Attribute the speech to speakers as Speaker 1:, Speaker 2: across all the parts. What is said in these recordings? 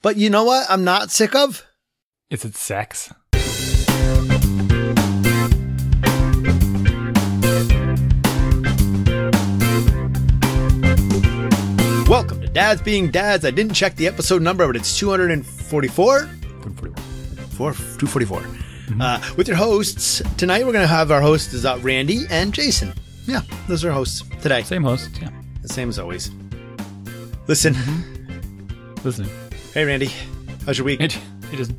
Speaker 1: But you know what? I'm not sick of.
Speaker 2: Is it sex?
Speaker 1: Welcome to Dads Being Dads. I didn't check the episode number, but it's 244. 4, 244. Uh, with your hosts. Tonight we're going to have our hosts is uh, Randy and Jason. Yeah, those are hosts today.
Speaker 2: Same host. Yeah.
Speaker 1: The same as always. Listen.
Speaker 2: Listen.
Speaker 1: Hey, Randy. How's your week?
Speaker 2: It, it is.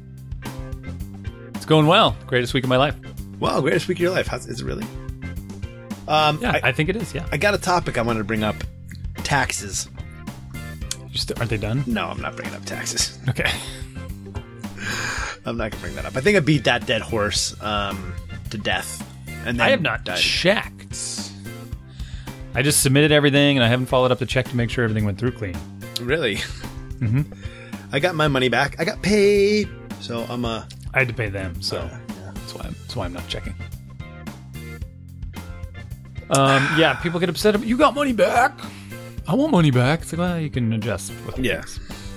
Speaker 2: It's going well. Greatest week of my life.
Speaker 1: Wow, greatest week of your life. How's, is it really? Um,
Speaker 2: Yeah,
Speaker 1: I,
Speaker 2: I, think it is. Yeah.
Speaker 1: I got a topic I wanted to bring up. Taxes.
Speaker 2: Just, aren't they done?
Speaker 1: No, I'm not bringing up taxes.
Speaker 2: Okay.
Speaker 1: I'm not gonna bring that up. I think I beat that dead horse um, to death. And then
Speaker 2: I have not
Speaker 1: died.
Speaker 2: checked. I just submitted everything, and I haven't followed up to check to make sure everything went through clean.
Speaker 1: Really? Mm-hmm. I got my money back. I got paid. So I'm uh
Speaker 2: I had to pay them, so
Speaker 1: yeah.
Speaker 2: that's why I'm, that's why I'm not checking. Um, yeah, people get upset. About, you got money back. I want money back. It's like, well, you can adjust. With
Speaker 1: Yeah.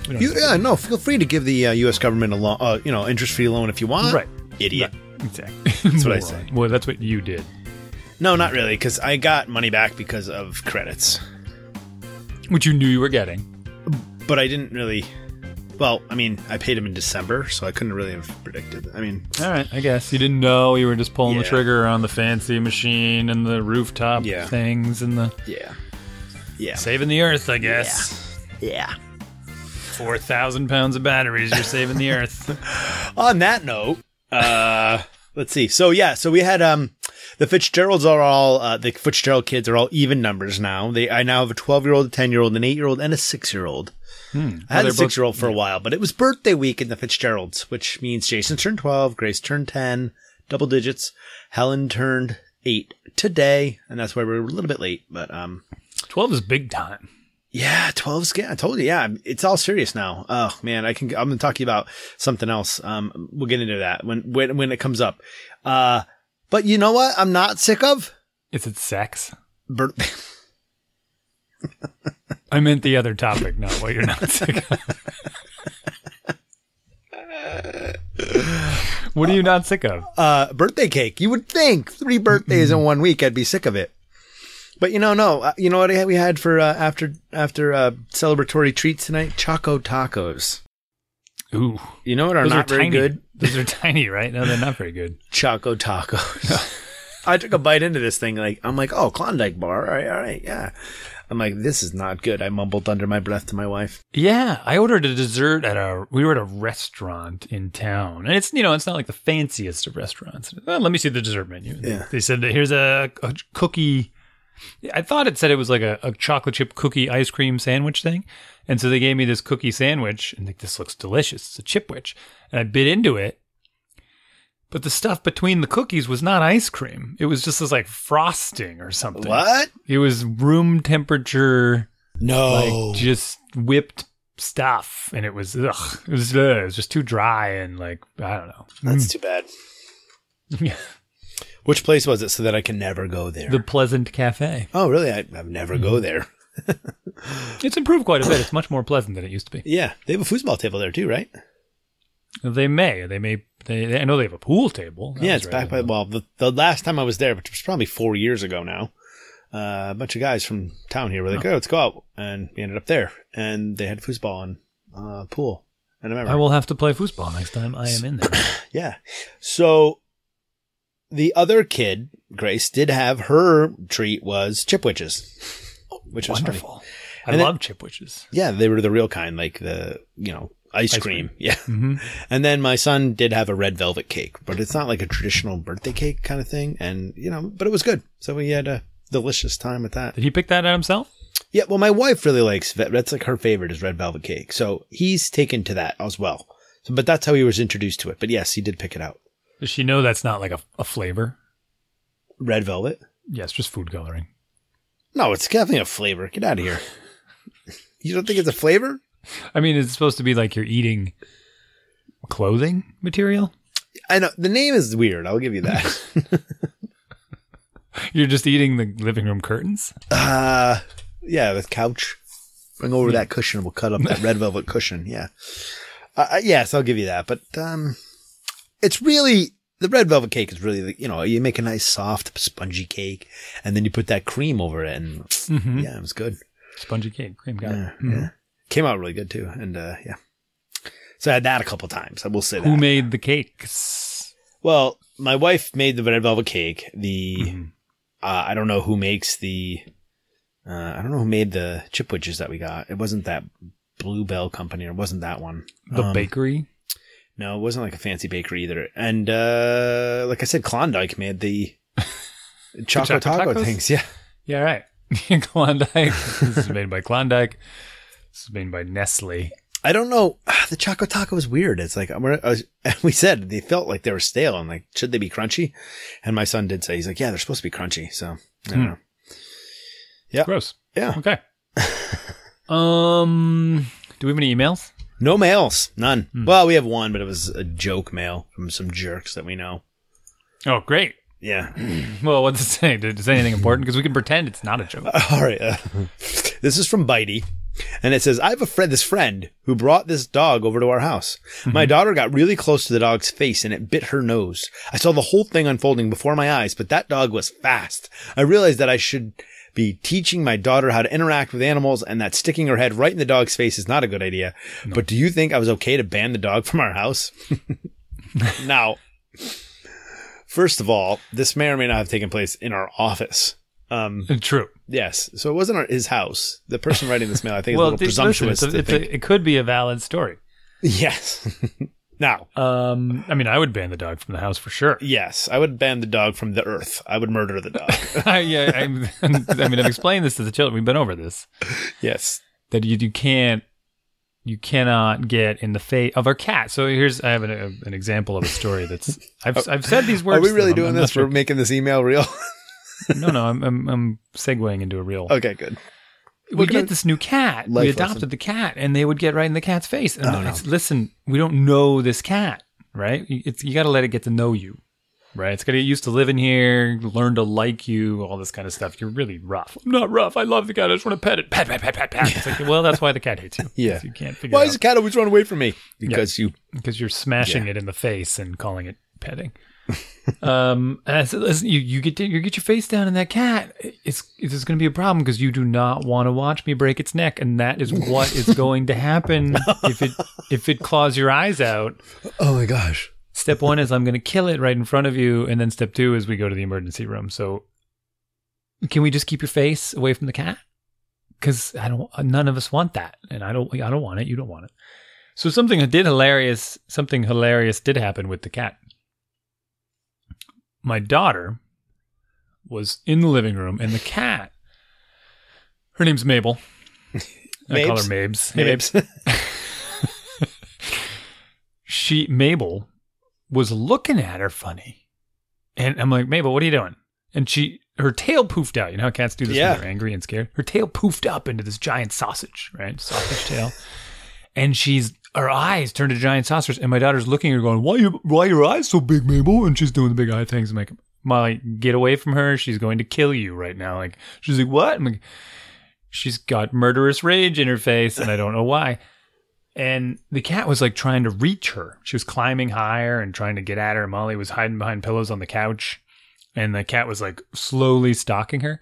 Speaker 2: don't
Speaker 1: You, yeah, no. Feel free to give the uh, U.S. government a loan, uh, you know, interest-free loan if you want.
Speaker 2: Right.
Speaker 1: Idiot.
Speaker 2: Exactly.
Speaker 1: That's what I say.
Speaker 2: Well, that's what you did,
Speaker 1: No, not really, because I got money back because of credits,
Speaker 2: which you knew you were getting.
Speaker 1: but I didn't really. Well, I mean, I paid him in December, so I couldn't really have predicted. I mean,
Speaker 2: All right, I guess you didn't know you were just pulling the trigger on the fancy machine and the rooftop
Speaker 1: Yeah.
Speaker 2: things and the
Speaker 1: yeah, yeah,
Speaker 2: saving the earth. I guess
Speaker 1: yeah.
Speaker 2: four thousand pounds of batteries. You're saving the earth.
Speaker 1: On that note, uh, let's see. So yeah, so we had um, the Fitzgeralds are all uh, the Fitzgerald kids are all even numbers now. They I now have a twelve year old, a ten year old, an eight year old, and a six year old. I had
Speaker 2: Hmm.
Speaker 1: a six year old for a while, but it was birthday week in the Fitzgeralds, which means Jason turned 12, Grace turned 10, double digits. Helen turned 8 today, and that's why we're a little bit late. But um,
Speaker 2: Twelve is big time.
Speaker 1: yeah, 12's good. I told you, yeah, it's all serious now. Oh man, I can. I'm going to talk to you about something else. Um, we'll get into that when when when it comes up. Uh, but you know what? I'm not sick of
Speaker 2: Is it sex?
Speaker 1: birthday.
Speaker 2: I meant the other topic, not what you're not sick of. what are you not sick of?
Speaker 1: uh, birthday cake. You would think three birthdays in one week, I'd be sick of it. But you know, no. Uh, you know what we had for uh, after after uh, celebratory treats tonight? Choco tacos.
Speaker 2: Ooh,
Speaker 1: You know what are
Speaker 2: those
Speaker 1: not
Speaker 2: are
Speaker 1: very
Speaker 2: tiny.
Speaker 1: good?
Speaker 2: Those are tiny, right? No, they're not very good.
Speaker 1: Choco tacos. I took a bite into this thing. Like I'm like, oh, Klondike bar. All right, all right, yeah. I'm like, this is not good. I mumbled under my breath to my wife.
Speaker 2: Yeah, I ordered a dessert at a. We were at a restaurant in town, and it's you know it's not like the fanciest of restaurants. Well, let me see the dessert menu.
Speaker 1: Yeah.
Speaker 2: They said that here's a, a cookie. I thought it said it was like a, a chocolate chip cookie ice cream sandwich thing, and so they gave me this cookie sandwich, and like this looks delicious. It's a chipwich, and I bit into it. But the stuff between the cookies was not ice cream. It was just this like frosting or something.
Speaker 1: What?
Speaker 2: It was room temperature
Speaker 1: No.
Speaker 2: like just whipped stuff, and it was ugh, it was, ugh, it was just too dry and like I don't know.
Speaker 1: That's mm. too bad.
Speaker 2: Yeah.
Speaker 1: Which place was it so that I can never go there?
Speaker 2: the Pleasant Cafe.
Speaker 1: oh, really? I, I've never go there.
Speaker 2: It's improved quite a bit. It's much more pleasant than it used to be.
Speaker 1: Yeah, they have a foosball table there too, right?
Speaker 2: They may, they may, they. they- I know they have a pool table. That
Speaker 1: yeah, it's back by
Speaker 2: right.
Speaker 1: well, the, the last time I was there, which was probably four years ago now. Uh, a bunch of guys from town here were like, "Oh, let's go out," and we ended up there, and they had foosball and uh, pool. And I remember,
Speaker 2: I will have to play foosball next time I am in there.
Speaker 1: yeah. So the other kid, Grace, did have her treat was chipwiches, which was funny.
Speaker 2: Wonderful. I
Speaker 1: And then-
Speaker 2: love chipwiches.
Speaker 1: Yeah, they were the real kind, like the you know ice,
Speaker 2: Ice
Speaker 1: cream.
Speaker 2: cream.
Speaker 1: Yeah.
Speaker 2: hmm
Speaker 1: And then my son did have a red velvet cake, but it's not like a traditional birthday cake kind of thing. And, you know, but it was good. So we had a delicious time with that.
Speaker 2: Did he pick that out himself?
Speaker 1: Yeah. Well, my wife really likes, that's like her favorite is red velvet cake. So he's taken to that as well. So, but that's how he was introduced to it. But yes, he did pick it out.
Speaker 2: Does she know that's not like a, a flavor?
Speaker 1: Red velvet?
Speaker 2: Yes, just food coloring.
Speaker 1: No, it's definitely a flavor. Get out of here. You don't think it's a flavor?
Speaker 2: I mean, it's supposed to be like you're eating clothing material.
Speaker 1: I know the name is weird. I'll give you that.
Speaker 2: You're just eating the living room curtains.
Speaker 1: Uh, yeah, the couch. Bring over that cushion. We'll cut up that red velvet cushion. Yeah. Uh, uh, yes, I'll give you that. But um, it's really the red velvet cake is really the, you know you make a nice soft spongy cake and then you put that cream over it and
Speaker 2: Mm-hmm.
Speaker 1: yeah, it was good.
Speaker 2: Spongy cake, cream got
Speaker 1: Yeah.
Speaker 2: Mhm.
Speaker 1: yeah. Came out really good too, and uh, yeah. So I had that a couple times. I will say that.
Speaker 2: Who made the cakes?
Speaker 1: Well, my wife made the red velvet cake. The
Speaker 2: Mhm.
Speaker 1: uh, I don't know who makes the. Uh, I don't know who made the chipwiches that we got. It wasn't that Bluebell company, or it wasn't that one.
Speaker 2: The
Speaker 1: Um,
Speaker 2: bakery.
Speaker 1: No, it wasn't like a fancy bakery either. And uh, like I said, Klondike made the chocolate taco
Speaker 2: tacos?
Speaker 1: things. Yeah.
Speaker 2: Yeah, right. Klondike. this is made by Klondike. This is made by Nestle.
Speaker 1: I don't know. The chocolate taco was weird. It's like was, we said they felt like they were stale and like should they be crunchy? And my son did say he's like, yeah, they're supposed to be crunchy. So I don't
Speaker 2: Hmm.
Speaker 1: know. Yeah.
Speaker 2: Gross.
Speaker 1: Yeah.
Speaker 2: Okay. um, do we have any emails?
Speaker 1: No mails. None.
Speaker 2: Hmm.
Speaker 1: Well, we have one, but it was a joke mail from some jerks that we know.
Speaker 2: Oh, great.
Speaker 1: Yeah.
Speaker 2: Well, what's it say? Did it say anything important? Because we can pretend it's not a joke.
Speaker 1: All right. Uh, this is from Bitey. And it says, I have a friend, this friend who brought this dog over to our house. My daughter got really close to the dog's face and it bit her nose. I saw the whole thing unfolding before my eyes, but that dog was fast. I realized that I should be teaching my daughter how to interact with animals and that sticking her head right in the dog's face is not a good idea. But do you think I was okay to ban the dog from our house? now, first of all, this may or may not have taken place in our office. Um,
Speaker 2: True.
Speaker 1: Yes. So it wasn't our, his house. The person writing this mail, I think, is a little
Speaker 2: d- listen,
Speaker 1: presumptuous.
Speaker 2: it's a- it's a- it could be a valid story.
Speaker 1: yes. now,
Speaker 2: Um, I mean, I would ban the dog from the house for sure.
Speaker 1: yes, I would ban the dog from the earth. I would murder the dog.
Speaker 2: yeah, I'm, I mean, I've explained this to the children. We've been over this.
Speaker 1: yes.
Speaker 2: that you, you can't you cannot get in the face of our cat. So here's I have an, a, an example of a story that's I've I've said these words.
Speaker 1: Are we really doing
Speaker 2: I'm
Speaker 1: this? We're making this email real?
Speaker 2: No, no, I'm I'm, I'm segueing into a real.
Speaker 1: okay, good.
Speaker 2: We get this new cat. We adopted
Speaker 1: lesson.
Speaker 2: the cat, and they would get right in the cat's face. And
Speaker 1: Oh, no.
Speaker 2: listen, we don't know this cat, right? It's you got to let it get to know you, right? It's got to get used to living here, learn to like you, all this kind of stuff. You're really rough. I'm not rough. I love the cat. I just want to pet it. Pet, pet, pet, pet, pet. It's like, well, that's why the cat hates you.
Speaker 1: Yeah.
Speaker 2: you can't figure
Speaker 1: Why does the cat always run away from me? Because you.
Speaker 2: because you're smashing
Speaker 1: Yeah.
Speaker 2: it in the face and calling it petting. Um, and I said, listen, you, you get to, you get your face down in that cat. It's it's going to be a problem because you do not want to watch me break its neck, and that is what is going to happen if it if it claws your eyes out.
Speaker 1: Oh my gosh.
Speaker 2: Step one is I'm going to kill it right in front of you, and then step two is we go to the emergency room. So, can we just keep your face away from the cat? Because I don't. None of us want that, and I don't. I don't want it. You don't want it. So something did hilarious. Something hilarious did happen with the cat. My daughter was in the living room, and the cat. Her name's Mabel. I call her Mabes. Hey, Mabes
Speaker 1: Mabes.
Speaker 2: she Mabel was looking at her funny, and I'm like, Mabel, what are you doing? And she her tail poofed out. You know how cats do this
Speaker 1: Yeah.
Speaker 2: when they're angry and scared. Her tail poofed up into this giant sausage, right? Sausage tail, and she's her eyes turned to giant saucers. And my daughter's looking at her, going, "Why you why your eyes so big, Mabel?" And she's doing the big eye things. I'm like, Molly, get away from her. She's going to kill you right now. Like she's like, what? I'm like, she's got murderous rage in her face, and I don't know why. And the cat was like trying to reach her. She was climbing higher and trying to get at her. Molly was hiding behind pillows on the couch. And the cat was like slowly stalking her.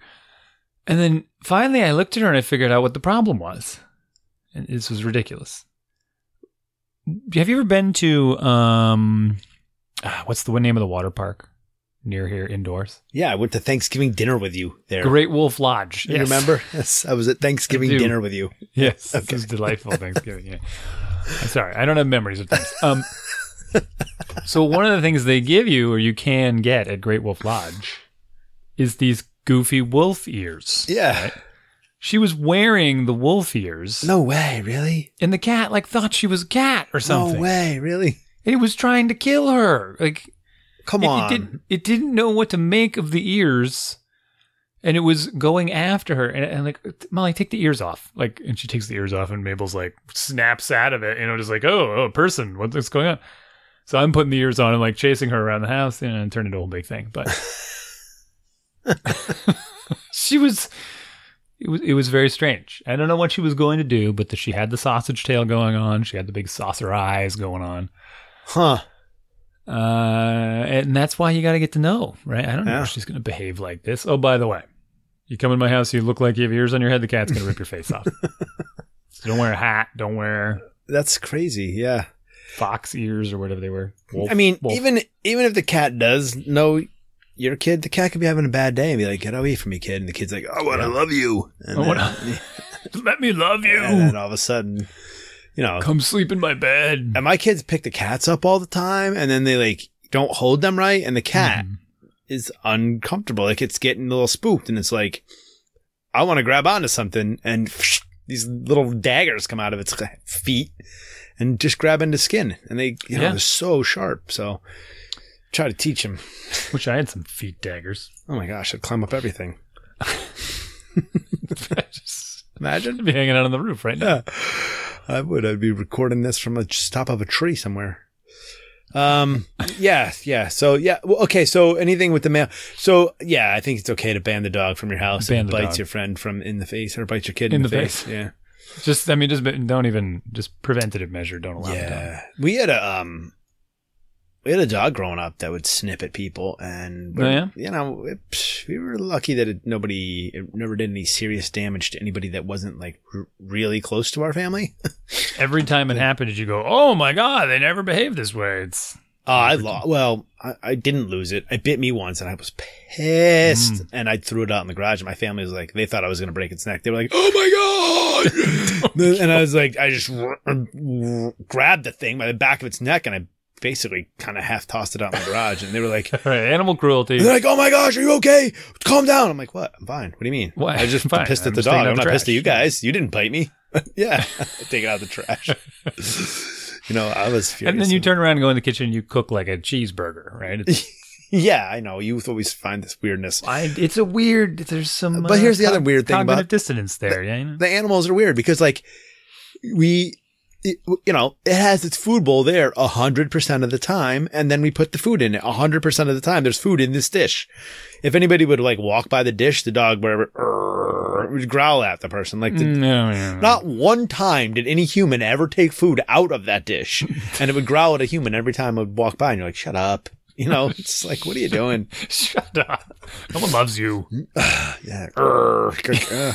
Speaker 2: And then finally I looked at her and I figured out what the problem was. And this was ridiculous. Have you ever been to um ah, what's the name of the water park near here indoors?
Speaker 1: yeah, I went to Thanksgiving dinner with you there.
Speaker 2: Great Wolf Lodge.
Speaker 1: You
Speaker 2: Yes.
Speaker 1: remember? Yes, I was at Thanksgiving dinner with you.
Speaker 2: Yes,
Speaker 1: Okay.
Speaker 2: this is delightful Thanksgiving. Yeah, I'm sorry, I don't have memories of things. Um, so one of the things they give you, or you can get at Great Wolf Lodge, is these goofy wolf ears.
Speaker 1: Yeah.
Speaker 2: She was wearing the wolf ears,
Speaker 1: No way, really?
Speaker 2: and the cat like thought she was a cat or something,
Speaker 1: No way, really?
Speaker 2: and it was trying to kill her. Like
Speaker 1: Come
Speaker 2: it,
Speaker 1: on.
Speaker 2: it didn't it didn't know what to make of the ears and it was going after her and, and like molly take the ears off like and she takes the ears off and mabel's like snaps out of it you know just like oh, oh a person what's going on so i'm putting the ears on and like chasing her around the house and turn into a whole big thing but she was it was it was very strange. I don't know what she was going to do, but the, she had the sausage tail going on. She had the big saucer eyes going on.
Speaker 1: Huh.
Speaker 2: Uh, and that's why you got to get to know, right? I don't know if she's going to behave like this. Oh, by the way, you come in my house, you look like you have ears on your head. The cat's going to rip your face off. So don't wear a hat. Don't wear
Speaker 1: That's crazy. Yeah.
Speaker 2: fox ears or whatever they were. Wolf-
Speaker 1: I mean,
Speaker 2: wolf.
Speaker 1: even even if the cat does know your kid, the cat could be having a bad day and be like, "Get away from me, kid!" And the kid's like, "I want to love you." And,
Speaker 2: I
Speaker 1: then,
Speaker 2: wanna- let me love you.
Speaker 1: and then all of a sudden, you know,
Speaker 2: Come sleep in my bed.
Speaker 1: and my kids pick the cats up all the time, and then they like don't hold them right, and the cat
Speaker 2: Mhm.
Speaker 1: is uncomfortable. Like it's getting a little spooked, and it's like, I want to grab onto something, and these little daggers come out of its feet and just grab into skin, and they, you know,
Speaker 2: Yeah.
Speaker 1: they're so sharp. So try to teach him.
Speaker 2: Wish I had some feet daggers.
Speaker 1: Oh my gosh, I'd climb up everything.
Speaker 2: Just
Speaker 1: Imagine.
Speaker 2: be hanging out on the roof right now.
Speaker 1: Yeah, I would. I'd be recording this from the top of a tree somewhere. Um. Yeah. Yeah. So yeah. Well, okay. So anything with the mail. So yeah, I think it's okay to ban the dog from your house.
Speaker 2: Ban
Speaker 1: and
Speaker 2: the
Speaker 1: bites
Speaker 2: dog.
Speaker 1: your friend from in the face or bites your kid in,
Speaker 2: In
Speaker 1: the,
Speaker 2: the
Speaker 1: face.
Speaker 2: face.
Speaker 1: Yeah.
Speaker 2: Just, I mean, just don't even, just preventative measure. Don't allow it.
Speaker 1: Yeah. We had a um. We had a dog growing up that would snip at people, and
Speaker 2: Oh, yeah?
Speaker 1: you know, it, psh, we were lucky that it, nobody, it never did any serious damage to anybody that wasn't like r- really close to our family.
Speaker 2: Every time it happened, did you go, "Oh my god, they never behave this way"? It's
Speaker 1: Uh, I lost. Well, I, I didn't lose it. It bit me once, and I was pissed.
Speaker 2: Mm.
Speaker 1: And I threw it out in the garage. And my family was like, they thought I was going to break its neck. They were like, "Oh my god!" and I was like, I just r- r- grabbed the thing by the back of its neck, and I basically kind of half tossed it out in the garage. And they were like,
Speaker 2: animal cruelty.
Speaker 1: they're like, "Oh my gosh, are you okay? Calm down." I'm like, "What? I'm fine. What do you mean?
Speaker 2: What?
Speaker 1: I just
Speaker 2: Fine.
Speaker 1: pissed
Speaker 2: I'm
Speaker 1: at the dog. I'm
Speaker 2: the
Speaker 1: not pissed at you guys. You didn't bite me. yeah, take it out of the trash. you know, I was furious.
Speaker 2: and then you turn around and go in the kitchen and you cook like a cheeseburger, right?
Speaker 1: Yeah, I know. You always find this weirdness.
Speaker 2: I, it's a weird. There's some.
Speaker 1: But here's the uh, other weird thing about-
Speaker 2: dissonance there. Yeah, you know?
Speaker 1: The animals are weird because, like, we, it, you know, it has its food bowl there a hundred percent of the time, and then we put the food in it a hundred percent of the time. There's food in this dish. If anybody would like walk by the dish, the dog, whatever, would growl at the person. Like, the, mm,
Speaker 2: no, no, no.
Speaker 1: not one time did any human ever take food out of that dish, and it would growl at a human every time it would walk by, and you're like, shut up. You know, it's like, what are you doing?
Speaker 2: Shut up. No one loves you.
Speaker 1: Mm, yeah. Uh,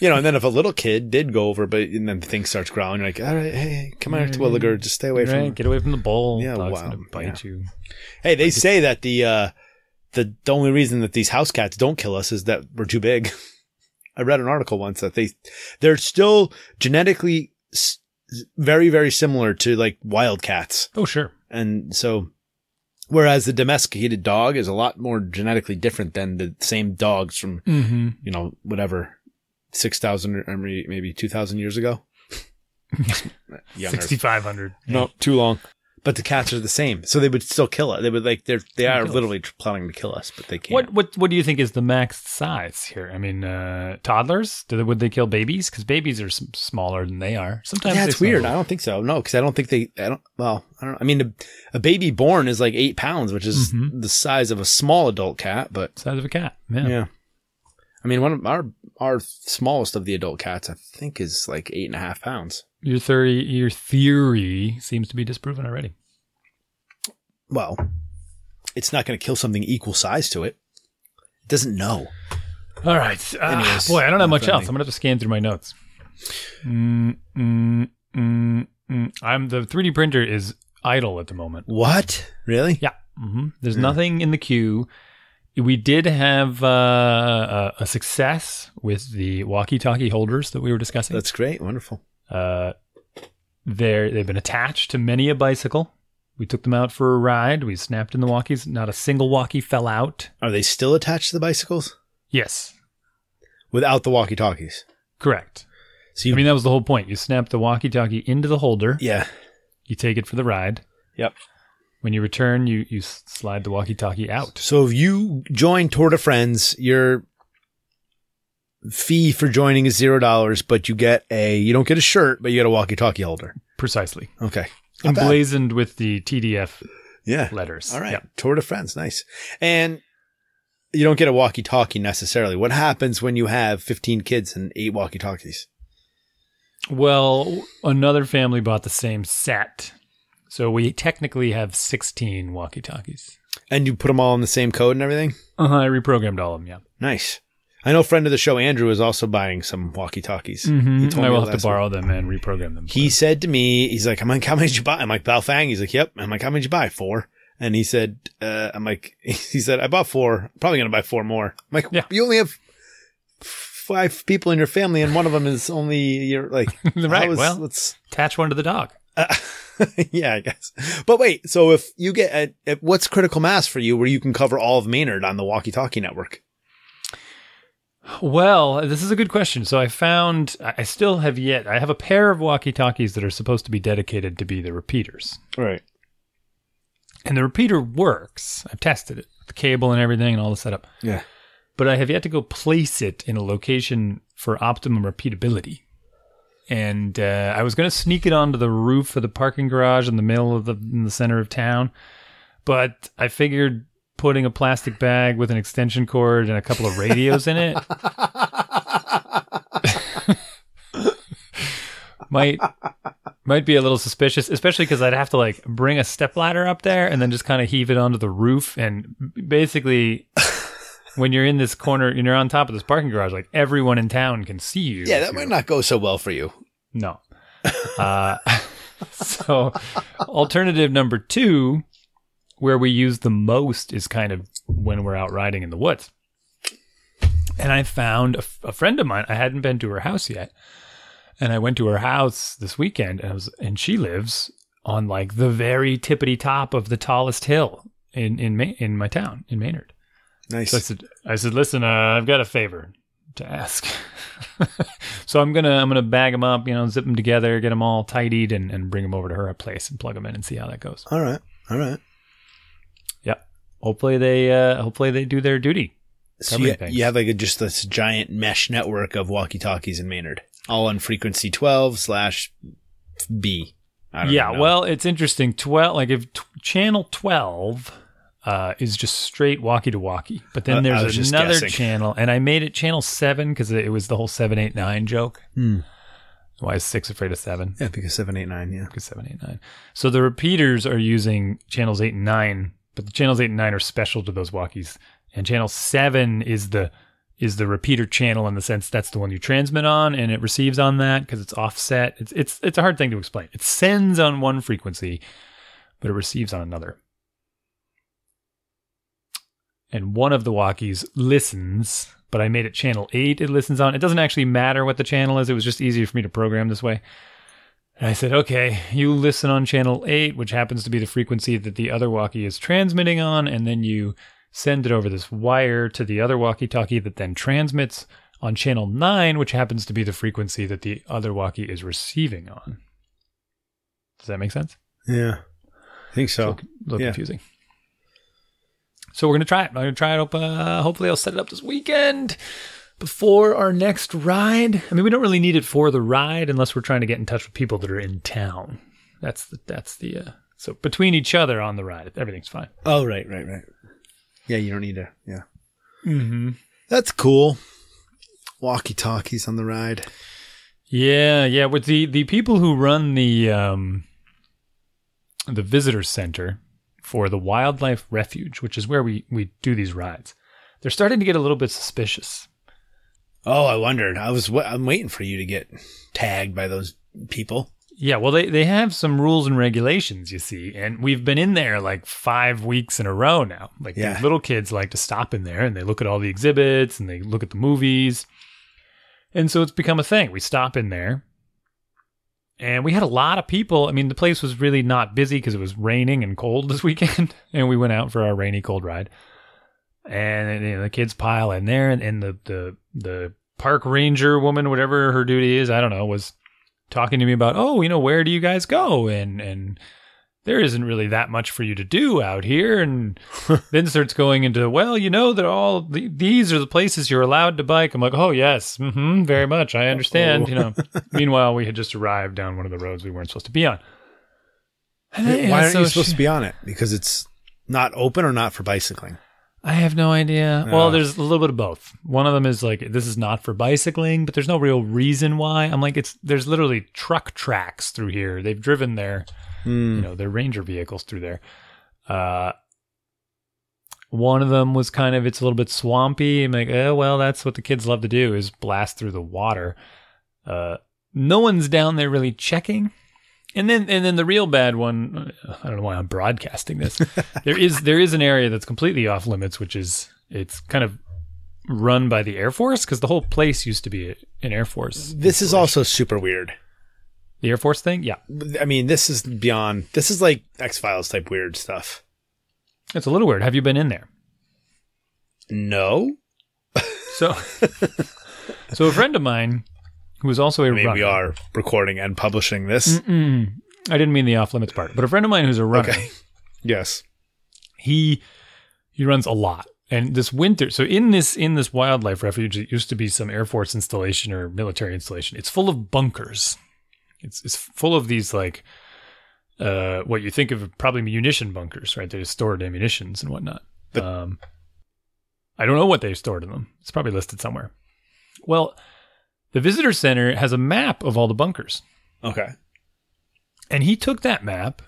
Speaker 1: You know, and then if a little kid did go over, but and then the thing starts growling, you're like, all right, hey, come on, Twilliger, just stay away from.
Speaker 2: Get away from the bowl.
Speaker 1: Yeah,
Speaker 2: Dog's
Speaker 1: wow,
Speaker 2: bite you.
Speaker 1: Hey, they say that the uh, the the only reason that these house cats don't kill us is that we're too big. I read an article once that they they're still genetically s- very very similar to like wild cats,
Speaker 2: Oh, sure.
Speaker 1: and so. Whereas the domesticated dog is a lot more genetically different than the same dogs from
Speaker 2: Mm-hmm.
Speaker 1: you know, whatever, 6,000 or maybe, maybe 2,000 years ago. Younger.
Speaker 2: Sixty-five hundred.
Speaker 1: No, too long. But the cats are the same. So they would still kill it. They would like, they're, they are
Speaker 2: kill us.
Speaker 1: literally plotting to kill us, but they can't.
Speaker 2: What what what do you think is the max size here? I mean, uh, toddlers? Do they, would they kill babies? Because babies are smaller than they are. Sometimes
Speaker 1: Yeah,
Speaker 2: they
Speaker 1: it's weird. I don't think so. No, because I don't think they, I don't, well, I don't know. I mean, a, a baby born is like eight pounds, which is
Speaker 2: Mhm.
Speaker 1: the size of a small adult cat, but
Speaker 2: Size of a cat. Yeah.
Speaker 1: yeah. I mean, one of our, our smallest of the adult cats, I think is like eight and a half pounds.
Speaker 2: Your theory your theory seems to be disproven already.
Speaker 1: well, it's not going to kill something equal size to it. It doesn't know.
Speaker 2: All right. Uh, boy, I don't have much else. I'm gonna have to scan through my notes. Mm, mm, mm, mm. I'm the 3D printer is idle at the moment.
Speaker 1: What? Really?
Speaker 2: Yeah. hmm There's
Speaker 1: Yeah.
Speaker 2: nothing in the queue. We did have uh, a, a success with the walkie-talkie holders that we were discussing.
Speaker 1: That's great. Wonderful.
Speaker 2: Uh, they're, they've been attached to many a bicycle. We took them out for a ride. We snapped in the walkies. Not a single walkie fell out.
Speaker 1: Are they still attached to the bicycles
Speaker 2: Yes,
Speaker 1: without the walkie talkies?
Speaker 2: correct.
Speaker 1: So you,
Speaker 2: I mean, that was the whole point. You snap the walkie-talkie into the holder.
Speaker 1: yeah.
Speaker 2: You take it for the ride.
Speaker 1: Yep.
Speaker 2: When you return, you you slide the walkie-talkie out.
Speaker 1: So if you join Tour de Friends, your fee for joining is zero dollars, but you get a you don't get a shirt, but you get a walkie talkie holder.
Speaker 2: Precisely.
Speaker 1: Okay. Not bad.
Speaker 2: Emblazoned with the TDF
Speaker 1: Yeah.
Speaker 2: letters.
Speaker 1: All right.
Speaker 2: Yeah.
Speaker 1: Tour de France. Nice. And you don't get a walkie-talkie necessarily. What happens when you have 15 kids and eight walkie-talkies?
Speaker 2: Well, another family bought the same set. So we technically have 16 walkie talkies.
Speaker 1: And you put them all in the same code and everything?
Speaker 2: Uh-huh, I reprogrammed all of them, yeah.
Speaker 1: Nice. I know a friend of the show, Andrew, is also buying some walkie-talkies.
Speaker 2: Mm-hmm.
Speaker 1: He told
Speaker 2: I will have to borrow them and reprogram them.
Speaker 1: He said to me, he's like, I'm like, how many did you buy? I'm like, Baofeng. He's like, yep. I'm like, how many did you buy? Four. And he said, uh, I'm like, he said, I bought four. Probably going to buy four more. I'm like,
Speaker 2: Yeah.
Speaker 1: you only have five people in your family and one of them is only your, like,
Speaker 2: Right,
Speaker 1: is-
Speaker 2: well.
Speaker 1: let's,
Speaker 2: Attach one to the dog.
Speaker 1: Uh, yeah, I guess. But wait, so if you get, at, at what's critical mass for you where you can cover all of Maynard on the walkie talkie network?
Speaker 2: Well, this is a good question. So I found, I I still have yet, I have a pair of walkie talkies that are supposed to be dedicated to be the repeaters.
Speaker 1: Right.
Speaker 2: And the repeater works. I've tested it, the cable and everything and all the setup.
Speaker 1: Yeah.
Speaker 2: but I have yet to go place it in a location for optimum repeatability. And uh, I was going to sneak it onto the roof of the parking garage in the middle of the in the center of town, but I figured putting a plastic bag with an extension cord and a couple of radios in it might might be a little suspicious, especially because I'd have to like bring a stepladder up there and then just kind of heave it onto the roof. And basically, when you're in this corner and you're on top of this parking garage, like everyone in town can see you.
Speaker 1: Yeah, that might not go so well for you.
Speaker 2: no. Uh, so, alternative number two, where we use the most, is kind of when we're out riding in the woods. And I found a, f- a friend of mine. I hadn't been to her house yet, and I went to her house this weekend, and I was, and she lives on like the very tippity top of the tallest hill in in Ma- in my town in Maynard.
Speaker 1: Nice.
Speaker 2: So I said, I said, listen, uh, I've got a favor to ask. so I'm gonna I'm gonna bag them up, you know, zip them together, get them all tidied, and, and bring them over to her place and plug them in and see how that goes.
Speaker 1: all right. All right.
Speaker 2: Yep. Hopefully they uh, hopefully they do their duty.
Speaker 1: So you, you have like a, just this giant mesh network of walkie talkies in Maynard, all on frequency 12 slash B. I don't
Speaker 2: Yeah.
Speaker 1: know.
Speaker 2: Well, it's interesting. Twelve, like if t- channel twelve. Uh, is just straight walkie to walkie, but then
Speaker 1: Uh,
Speaker 2: there's another channel, and I made it channel seven because it was the whole seven eight nine joke.
Speaker 1: Hmm.
Speaker 2: Why is six afraid of seven?
Speaker 1: Yeah, because 789, yeah.
Speaker 2: Because seven, eight, nine. So the repeaters are using channels eight and nine, but the channels eight and nine are special to those walkies. And channel seven is the is the repeater channel in the sense that's the one you transmit on, and it receives on that because it's offset. It's it's it's a hard thing to explain. It sends on one frequency, but it receives on another. And one of the walkies listens, but I made it channel eight. It listens on. It doesn't actually matter what the channel is. It was just easier for me to program this way. And I said, okay, you listen on channel 8, which happens to be the frequency that the other walkie is transmitting on, and then you send it over this wire to the other walkie talkie that then transmits on channel 9, which happens to be the frequency that the other walkie is receiving on. Does that make sense?
Speaker 1: Yeah. I think so.
Speaker 2: a little
Speaker 1: yeah.
Speaker 2: confusing. So we're gonna try it. I'm gonna try it. Up, uh, hopefully, I'll set it up this weekend before our next ride. I mean, we don't really need it for the ride unless we're trying to get in touch with people that are in town. That's the that's the uh, so between each other on the ride, everything's fine.
Speaker 1: Oh, right, right, right. Yeah, you don't need to. Yeah.
Speaker 2: Mm-hmm.
Speaker 1: That's cool. Walkie talkies on the ride.
Speaker 2: Yeah, yeah. With the the people who run the um the visitor center for the wildlife refuge, which is where we we do these rides, they're starting to get a little bit suspicious.
Speaker 1: Oh, I wondered. I was. I'm waiting for you to get tagged by those people.
Speaker 2: Yeah, well, they, they have some rules and regulations, you see, and we've been in there like five weeks in a row now. Like
Speaker 1: Yeah.
Speaker 2: these little kids like to stop in there and they look at all the exhibits and they look at the movies. And so it's become a thing. We stop in there and we had a lot of people. I mean, the place was really not busy because it was raining and cold this weekend. and we went out for our rainy, cold ride. And you know, the kids pile in there and, and the, the, the park ranger woman, whatever her duty is, I don't know, was talking to me about, oh, you know, where do you guys go? And and there isn't really that much for you to do out here. And then starts going into, well, you know that all the, these are the places you're allowed to bike. I'm like, oh yes, hmm very much, I understand. You know. Meanwhile, we had just arrived down one of the roads we weren't supposed to be on. And then,
Speaker 1: Why aren't
Speaker 2: so
Speaker 1: you supposed
Speaker 2: she-
Speaker 1: to be on it? Because it's not open or not for bicycling.
Speaker 2: I have no idea. Well, there's a little bit of both. One of them is like this is not for bicycling, but there's no real reason why. I'm like it's there's literally truck tracks through here. They've driven their you know their ranger vehicles through there. Uh, one of them was kind of it's a little bit swampy. I'm like, oh well, that's what the kids love to do is blast through the water. Uh, no one's down there really checking. And then and then the real bad one, I don't know why I'm broadcasting this. there is there is an area that's completely off limits, which is it's kind of run by the Air Force because the whole place used to be an Air Force.
Speaker 1: This is also super weird.
Speaker 2: The Air Force thing, yeah,
Speaker 1: I mean, this is beyond. This is like X Files type weird stuff.
Speaker 2: it's a little weird. Have you been in there?
Speaker 1: No,
Speaker 2: So, so a friend of mine who is also a
Speaker 1: I mean
Speaker 2: runner.
Speaker 1: we are recording and publishing this.
Speaker 2: Mm, I didn't mean the off limits part, but a friend of mine who's a runner.
Speaker 1: Okay. Yes.
Speaker 2: he he runs a lot and this winter so in this in this wildlife refuge it used to be some air force installation or military installation it's full of bunkers it's it's full of these like uh what you think of probably munition bunkers right they stored ammunitions and whatnot um i don't know what they stored in them it's probably listed somewhere well the visitor center has a map of all the bunkers
Speaker 1: Okay.
Speaker 2: and he took that map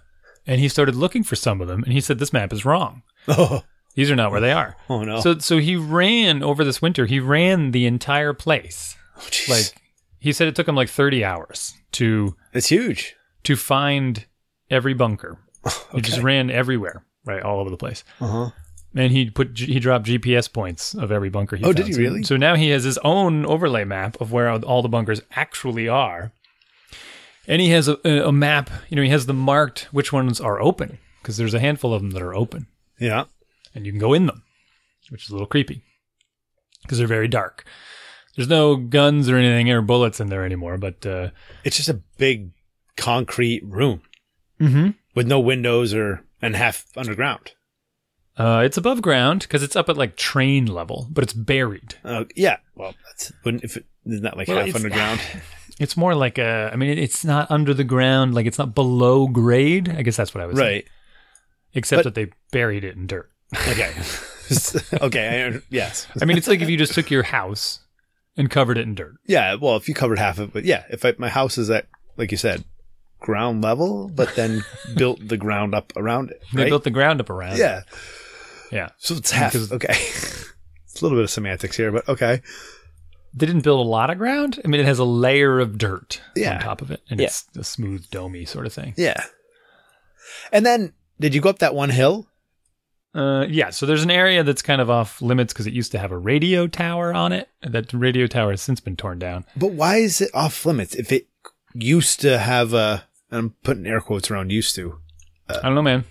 Speaker 2: and he started looking for some of them and he said this map is wrong
Speaker 1: Oh,
Speaker 2: these are not where they are
Speaker 1: oh no.
Speaker 2: so so he ran over this winter. He ran the entire place.
Speaker 1: Oh.
Speaker 2: Like he said, it took him like thirty hours to
Speaker 1: it's huge.
Speaker 2: to find every bunker. He just ran everywhere, right, all over the place.
Speaker 1: Uh huh.
Speaker 2: And he put he dropped GPS points of every bunker. He
Speaker 1: Oh, did he really?
Speaker 2: So now he has his own overlay map of where all the bunkers actually are. And he has a, a map. You know, he has the marked which ones are open because there's a handful of them that are open.
Speaker 1: Yeah.
Speaker 2: and you can go in them, which is a little creepy because they're very dark. There's no guns or anything or bullets in there anymore, but uh,
Speaker 1: It's just a big concrete room
Speaker 2: mm-hmm.
Speaker 1: with no windows or and half underground.
Speaker 2: uh, it's above ground because it's up at like train level, but it's buried.
Speaker 1: Uh, yeah. Well, that's wouldn't if it isn't that like
Speaker 2: Well,
Speaker 1: half
Speaker 2: it's-
Speaker 1: underground.
Speaker 2: It's more like a, I mean, it's not under the ground, like it's not below grade. I guess that's what I was saying.
Speaker 1: right.
Speaker 2: Except
Speaker 1: But-
Speaker 2: that they buried it in dirt.
Speaker 1: Okay. okay. I, yes.
Speaker 2: I mean, it's like if you just took your house and covered it in dirt.
Speaker 1: Yeah. Well, if you covered half of it, but yeah. If I, my house is at like you said, ground level, but then built the ground up around it.
Speaker 2: They built the ground up around. it.
Speaker 1: yeah.
Speaker 2: yeah.
Speaker 1: So it's half.
Speaker 2: Because-
Speaker 1: Okay. it's a little bit of semantics here, but okay.
Speaker 2: They didn't build a lot of ground. I mean, it has a layer of dirt
Speaker 1: Yeah.
Speaker 2: on top of it, and
Speaker 1: Yeah.
Speaker 2: it's a smooth, domey sort of thing.
Speaker 1: Yeah. And then, did you go up that one hill?
Speaker 2: Uh, yeah. So there's an area that's kind of off limits because it used to have a radio tower on it. That radio tower has since been torn down.
Speaker 1: But why is it off limits if it used to have a? I'm putting air quotes around used to.
Speaker 2: I don't know, man.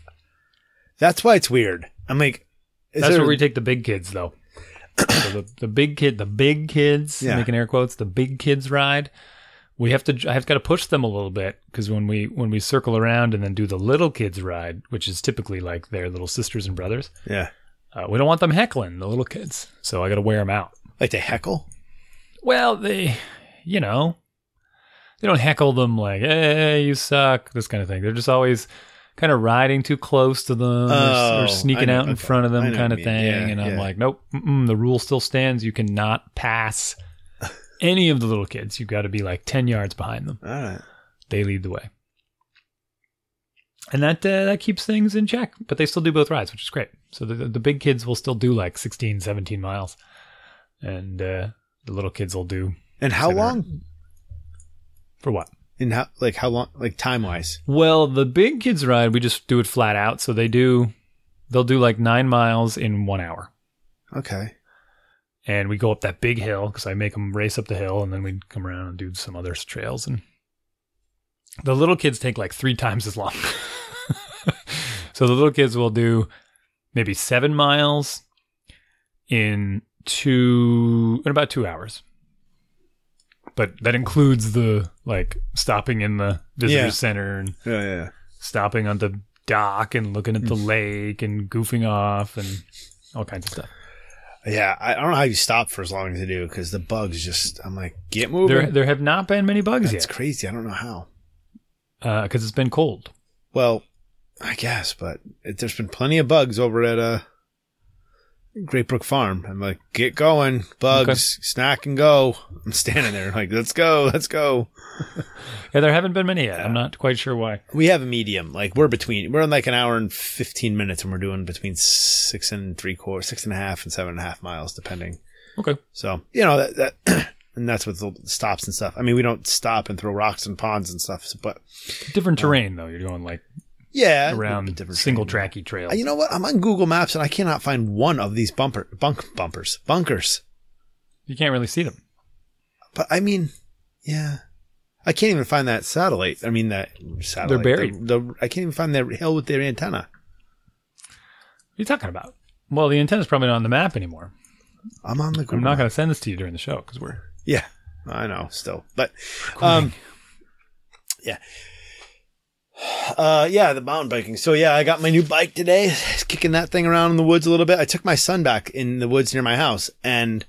Speaker 1: That's why it's weird. I'm like,
Speaker 2: That's
Speaker 1: there,
Speaker 2: where we take the big kids, though. so the, the big kid, the big kids,
Speaker 1: Yeah.
Speaker 2: making air quotes, the big kids ride. We have to. I have got to push them a little bit because when we when we circle around and then do the little kids ride, which is typically like their little sisters and brothers,
Speaker 1: yeah,
Speaker 2: uh, we don't want them heckling the little kids. So I got to wear them out.
Speaker 1: like they heckle.
Speaker 2: Well, they, you know, they don't heckle them like, "Hey, you suck," this kind of thing. They're just always kind of riding too close to them or,
Speaker 1: Oh,
Speaker 2: or
Speaker 1: I
Speaker 2: sneaking
Speaker 1: know-
Speaker 2: out in
Speaker 1: okay.
Speaker 2: front of them, kind of thing.
Speaker 1: Yeah,
Speaker 2: and I'm like, nope, the rule still stands. You cannot pass any of the little kids. You've got to be like ten yards behind them.
Speaker 1: All right.
Speaker 2: They lead the way. And that uh, that keeps things in check, but they still do both rides, which is great. So the the big kids will still do like 16, 17 miles, and uh, the little kids will do
Speaker 1: And how long?
Speaker 2: for what?
Speaker 1: In how like how long? Like time wise?
Speaker 2: Well, the big kids ride, we just do it flat out. So they do, they'll do like nine miles in one hour.
Speaker 1: Okay.
Speaker 2: And we go up that big hill because I make them race up the hill and then we come around and do some other trails. And the little kids take like three times as long. so the little kids will do maybe seven miles in two, in about two hours. But that includes the like stopping in the visitor
Speaker 1: Yeah.
Speaker 2: center and
Speaker 1: Yeah, yeah.
Speaker 2: stopping on the dock and looking at the mm. lake and goofing off and all kinds of stuff.
Speaker 1: Yeah, I don't know how you stop for as long as you do because the bugs just. I'm like, get moving.
Speaker 2: There, there have not been many bugs
Speaker 1: That's
Speaker 2: yet It's
Speaker 1: crazy. I don't know how.
Speaker 2: because it's been cold.
Speaker 1: Well, I guess, but it, there's been plenty of bugs over at uh Great Brook Farm. I'm like, get going, bugs, snack and go. I'm standing there like, let's go, let's go.
Speaker 2: Yeah, there haven't been many yet. I'm not quite sure why.
Speaker 1: We have a medium. Like we're between, we're in like an hour and 15 minutes and we're doing between six and three quarters, six and a half and seven and a half miles, depending.
Speaker 2: Okay.
Speaker 1: So, you know, that, that and that's with the stops and stuff. I mean, we don't stop and throw rocks and ponds and stuff, but
Speaker 2: Different terrain though. You're going like
Speaker 1: yeah,
Speaker 2: around single tracky trails.
Speaker 1: Uh, You know what? I'm on Google Maps and I cannot find one of these bumper bunk bumpers bunkers.
Speaker 2: You can't really see them.
Speaker 1: But I mean, yeah, I can't even find that satellite. I mean that satellite.
Speaker 2: They're buried.
Speaker 1: The, the- I can't even find that hill with their antenna.
Speaker 2: What are you talking about? Well, the antenna's probably not on the map anymore.
Speaker 1: I'm on the Google.
Speaker 2: I'm not going to send this to you during the show because we're
Speaker 1: Yeah, I know. Still, but um, yeah. Uh, yeah, the mountain biking. So yeah, I got my new bike today. Kicking that thing around in the woods a little bit. I took my son back in the woods near my house, and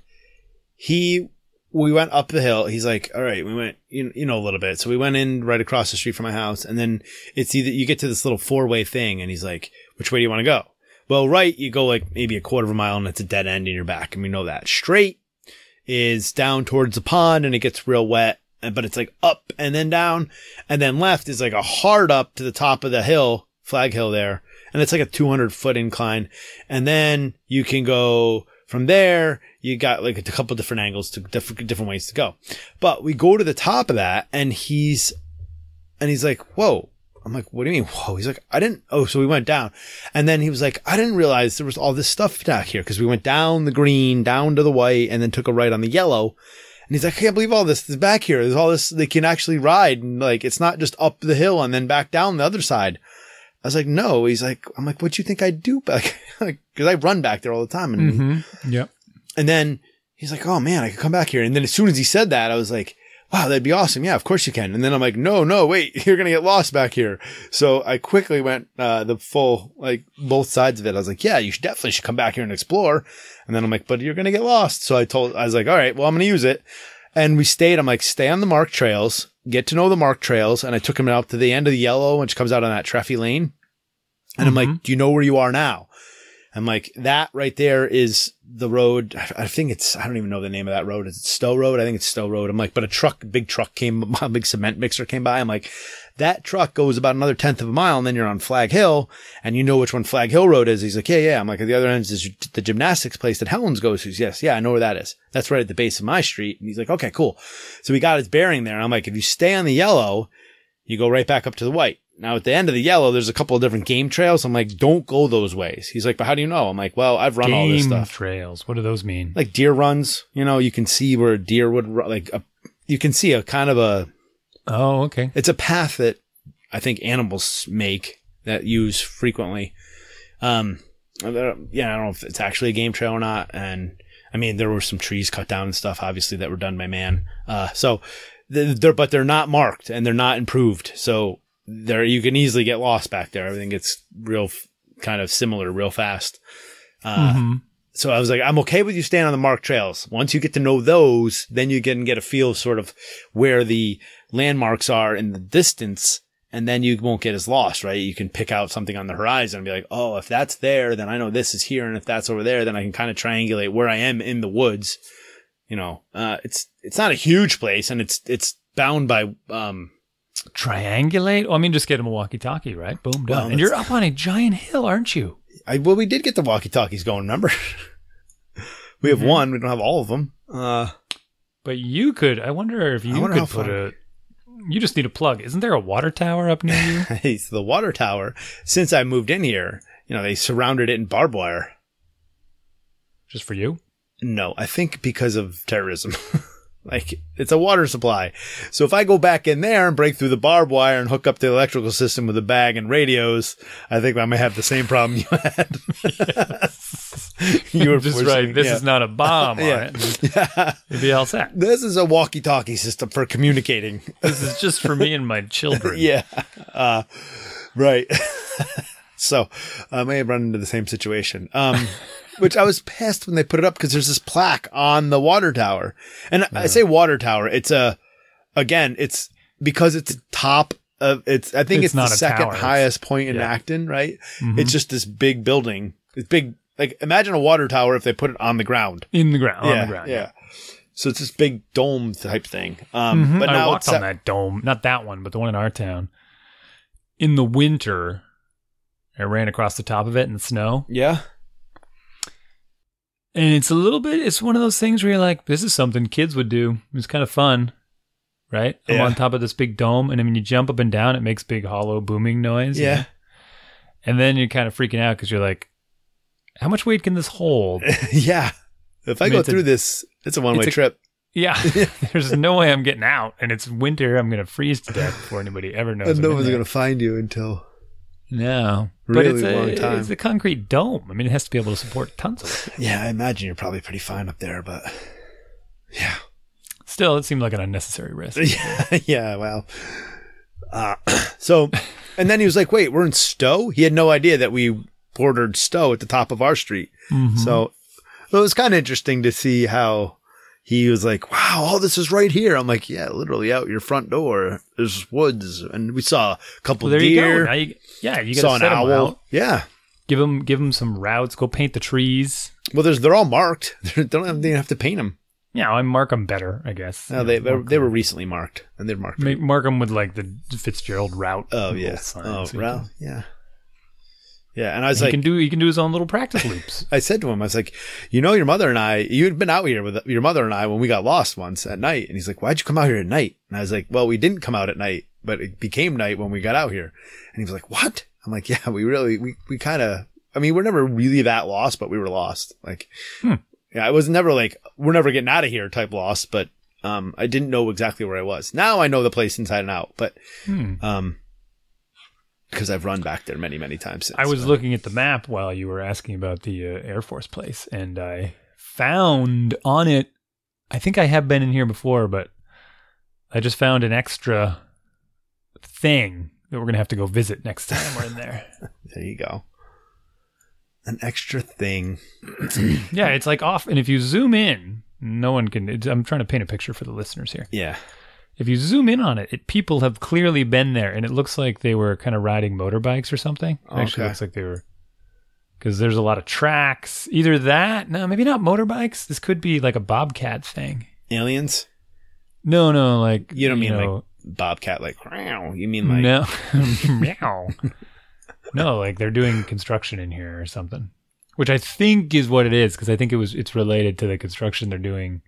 Speaker 1: he, we went up the hill. He's like, "All right, we went, you, you know, a little bit." So we went in right across the street from my house, and then it's either you get to this little four way thing, and he's like, "Which way do you want to go?" Well, right, you go like maybe a quarter of a mile, and it's a dead end, and you're back, and we know that. Straight is down towards the pond, and it gets real wet, but it's like up and then down, and then left is like a hard up to the top of the hill, Flag Hill there, and it's like a 200 foot incline, and then you can go from there. You got like a couple different angles to different different ways to go, but we go to the top of that, and he's and he's like, "Whoa." I'm like, what do you mean? Whoa. He's like, I didn't. Oh, so we went down. And then he was like, I didn't realize there was all this stuff back here because we went down the green, down to the white, and then took a right on the yellow. And he's like, I can't believe all this is back here. There's all this, they can actually ride. And like, it's not just up the hill and then back down the other side. I was like, no. He's like, I'm like, what do you think I do back? like, cause I run back there all the time. And,
Speaker 2: Mm-hmm. Yep.
Speaker 1: and then he's like, oh man, I could come back here. And then as soon as he said that, I was like, wow, that'd be awesome. Yeah, of course you can. And then I'm like, no, no, wait, you're going to get lost back here. So I quickly went, uh, the full, like both sides of it. I was like, yeah, you should definitely should come back here and explore. And then I'm like, but you're going to get lost. So I told, I was like, all right, well, I'm going to use it. And we stayed. I'm like, stay on the marked trails, get to know the marked trails. And I took him out to the end of the yellow, which comes out on that Treffy lane. And I'm like, do you know where you are now? I'm like, that right there is the road. I think it's, I don't even know the name of that road. Is it Stow Road? I think it's Stow Road. I'm like, but a truck, big truck came, a big cement mixer came by. I'm like, that truck goes about another tenth of a mile and then you're on Flag Hill and you know which one Flag Hill Road is. He's like, yeah, yeah. I'm like, at the other end is the gymnastics place that Helen's goes to. Yes, yeah, I know where that is. That's right at the base of my street. And he's like, okay, cool. So we got his bearing there. I'm like, if you stay on the yellow, you go right back up to the white. Now at the end of the yellow, there's a couple of different game trails. I'm like, don't go those ways. He's like, but how do you know? I'm like, well, I've run all this
Speaker 2: Game
Speaker 1: stuff.
Speaker 2: trails. What do those mean?
Speaker 1: Like deer runs, you know, you can see where a deer would run, like a, you can see a kind of a,
Speaker 2: Oh, okay.
Speaker 1: it's a path that I think animals make that use frequently. Um, yeah, I don't know if it's actually a game trail or not. And I mean, there were some trees cut down and stuff, obviously, that were done by man. Uh, so th- they're, but they're not marked and they're not improved. So there, you can easily get lost back there. Everything gets real, f- kind of similar real fast. Uh,
Speaker 2: Mhm.
Speaker 1: so I was like, I'm okay with you staying on the marked trails. Once you get to know those, then you can get a feel of sort of where the landmarks are in the distance. And then you won't get as lost, right? You can pick out something on the horizon and be like, oh, if that's there, then I know this is here. And if that's over there, then I can kind of triangulate where I am in the woods. You know, uh, it's, it's not a huge place and it's, it's bound by, um,
Speaker 2: Triangulate? Oh, I mean, just get him a walkie-talkie, right? Boom, done.
Speaker 1: Well,
Speaker 2: and you're up on a giant hill, aren't you?
Speaker 1: I, well, we did get the walkie talkies going, remember? we have
Speaker 2: Mhm.
Speaker 1: one. We don't have all of them. Uh,
Speaker 2: But you could. I wonder if you
Speaker 1: wonder
Speaker 2: could put a. You just need a plug. Isn't there a water tower up near you?
Speaker 1: it's the water tower. Since I moved in here, you know, they surrounded it in barbed wire.
Speaker 2: just for you?
Speaker 1: No, I think because of terrorism. like, it's a water supply. So if I go back in there and break through the barbed wire and hook up the electrical system with a bag and radios, I think I may have the same problem you had. you were
Speaker 2: just
Speaker 1: forcing-
Speaker 2: right. This
Speaker 1: yeah.
Speaker 2: is not a bomb
Speaker 1: Yeah.
Speaker 2: it.
Speaker 1: Yeah.
Speaker 2: It'd be all set.
Speaker 1: This is a walkie-talkie system for communicating.
Speaker 2: This is just for me and my children.
Speaker 1: yeah. Uh, right. so I may have run into the same situation. Um, which I was pissed when they put it up because there's this plaque on the water tower. And I say water tower. It's a, again, it's because it's top of, it's, I think
Speaker 2: It's
Speaker 1: it's,
Speaker 2: not
Speaker 1: the
Speaker 2: a
Speaker 1: second
Speaker 2: tower. It's-
Speaker 1: highest point in
Speaker 2: yeah.
Speaker 1: Acton, right?
Speaker 2: Mhm.
Speaker 1: It's just this big building. It's big. like imagine a water tower if they put it on the ground.
Speaker 2: in the ground. on
Speaker 1: yeah,
Speaker 2: the ground.
Speaker 1: yeah. So it's this big dome type thing. Um,
Speaker 2: Mhm.
Speaker 1: but
Speaker 2: I
Speaker 1: now
Speaker 2: walked on that dome, not that one, but the one in our town. In the winter, I ran across the top of it in the snow,
Speaker 1: Yeah,
Speaker 2: and it's a little bit. It's one of those things where you're like, "This is something kids would do." It's kind of fun, right? I'm on top of this big dome, and then when you jump up and down, it makes big hollow booming noise. you
Speaker 1: yeah,
Speaker 2: know? and then you're kind of freaking out because you're like, "How much weight can this hold?"
Speaker 1: yeah. If I,
Speaker 2: I mean,
Speaker 1: go
Speaker 2: it's a-
Speaker 1: through this, it's a one way trip.
Speaker 2: Yeah, there's no way I'm getting out, and it's winter. I'm gonna freeze to death before anybody ever knows.
Speaker 1: And no one's gonna find you until
Speaker 2: No,
Speaker 1: Really
Speaker 2: but it's a,
Speaker 1: long time.
Speaker 2: it's a concrete dome. I mean, it has to be able to support tons of it.
Speaker 1: Yeah, I imagine you're probably pretty fine up there, but yeah,
Speaker 2: Still, it seemed like an unnecessary risk.
Speaker 1: yeah, yeah. Well, uh, so, and then he was like, "Wait, we're in Stow." He had no idea that we bordered Stow at the top of our street.
Speaker 2: Mhm.
Speaker 1: So it was kind of interesting to see how he was like, "Wow, all this is right here." I'm like, "Yeah, literally out your front door. There's woods, and we saw a couple
Speaker 2: well, there you go.
Speaker 1: deer,
Speaker 2: Now you, yeah, you
Speaker 1: saw
Speaker 2: got to
Speaker 1: an owl.
Speaker 2: out.
Speaker 1: Yeah."
Speaker 2: Give them, give them some routes. Go paint the trees.
Speaker 1: Well, there's they're all marked. they don't have, they don't have to paint them.
Speaker 2: Yeah, I mark them better, I guess.
Speaker 1: No, they they, they were recently marked, and they're marked.
Speaker 2: Ma- mark them with like the Fitzgerald route.
Speaker 1: Oh yeah. Oh,
Speaker 2: you
Speaker 1: well, yeah. Yeah, and I was
Speaker 2: he
Speaker 1: like,
Speaker 2: can do he can do his own little practice loops.
Speaker 1: I said to him, I was like, you know, your mother and I, you'd been out here with your mother and I when we got lost once at night. And he's like, why'd you come out here at night? And I was like, well, we didn't come out at night, but it became night when we got out here. And he was like, what? I'm like, yeah, we really, we, we kind of, I mean, we're never really that lost, but we were lost. Like,
Speaker 2: Hmm.
Speaker 1: yeah, I was never like, we're never getting out of here type lost, but, um, I didn't know exactly where I was. Now I know the place inside and out, but,
Speaker 2: Hmm.
Speaker 1: um, because I've run back there many, many times since.
Speaker 2: I was looking at the map while you were asking about the uh, Air Force place, and I found on it. I think I have been in here before, but I just found an extra thing that we're gonna have to go visit next time we're in there.
Speaker 1: There you go. An extra thing.
Speaker 2: yeah, it's like off, and if you zoom in, no one can. It's, I'm trying to paint a picture for the listeners here.
Speaker 1: Yeah.
Speaker 2: If you zoom in on it, it people have clearly been there, and it looks like they were kind of riding motorbikes or something. It actually looks like they were because there's a lot of tracks. Either that, no, maybe not motorbikes. This could be like a bobcat thing.
Speaker 1: Aliens?
Speaker 2: No, no, like
Speaker 1: You don't mean
Speaker 2: know,
Speaker 1: like Bobcat, like, "Meow." you mean like,
Speaker 2: no, meow. no, like they're doing construction in here or something, which I think is what it is because I think it was it's related to the construction they're doing.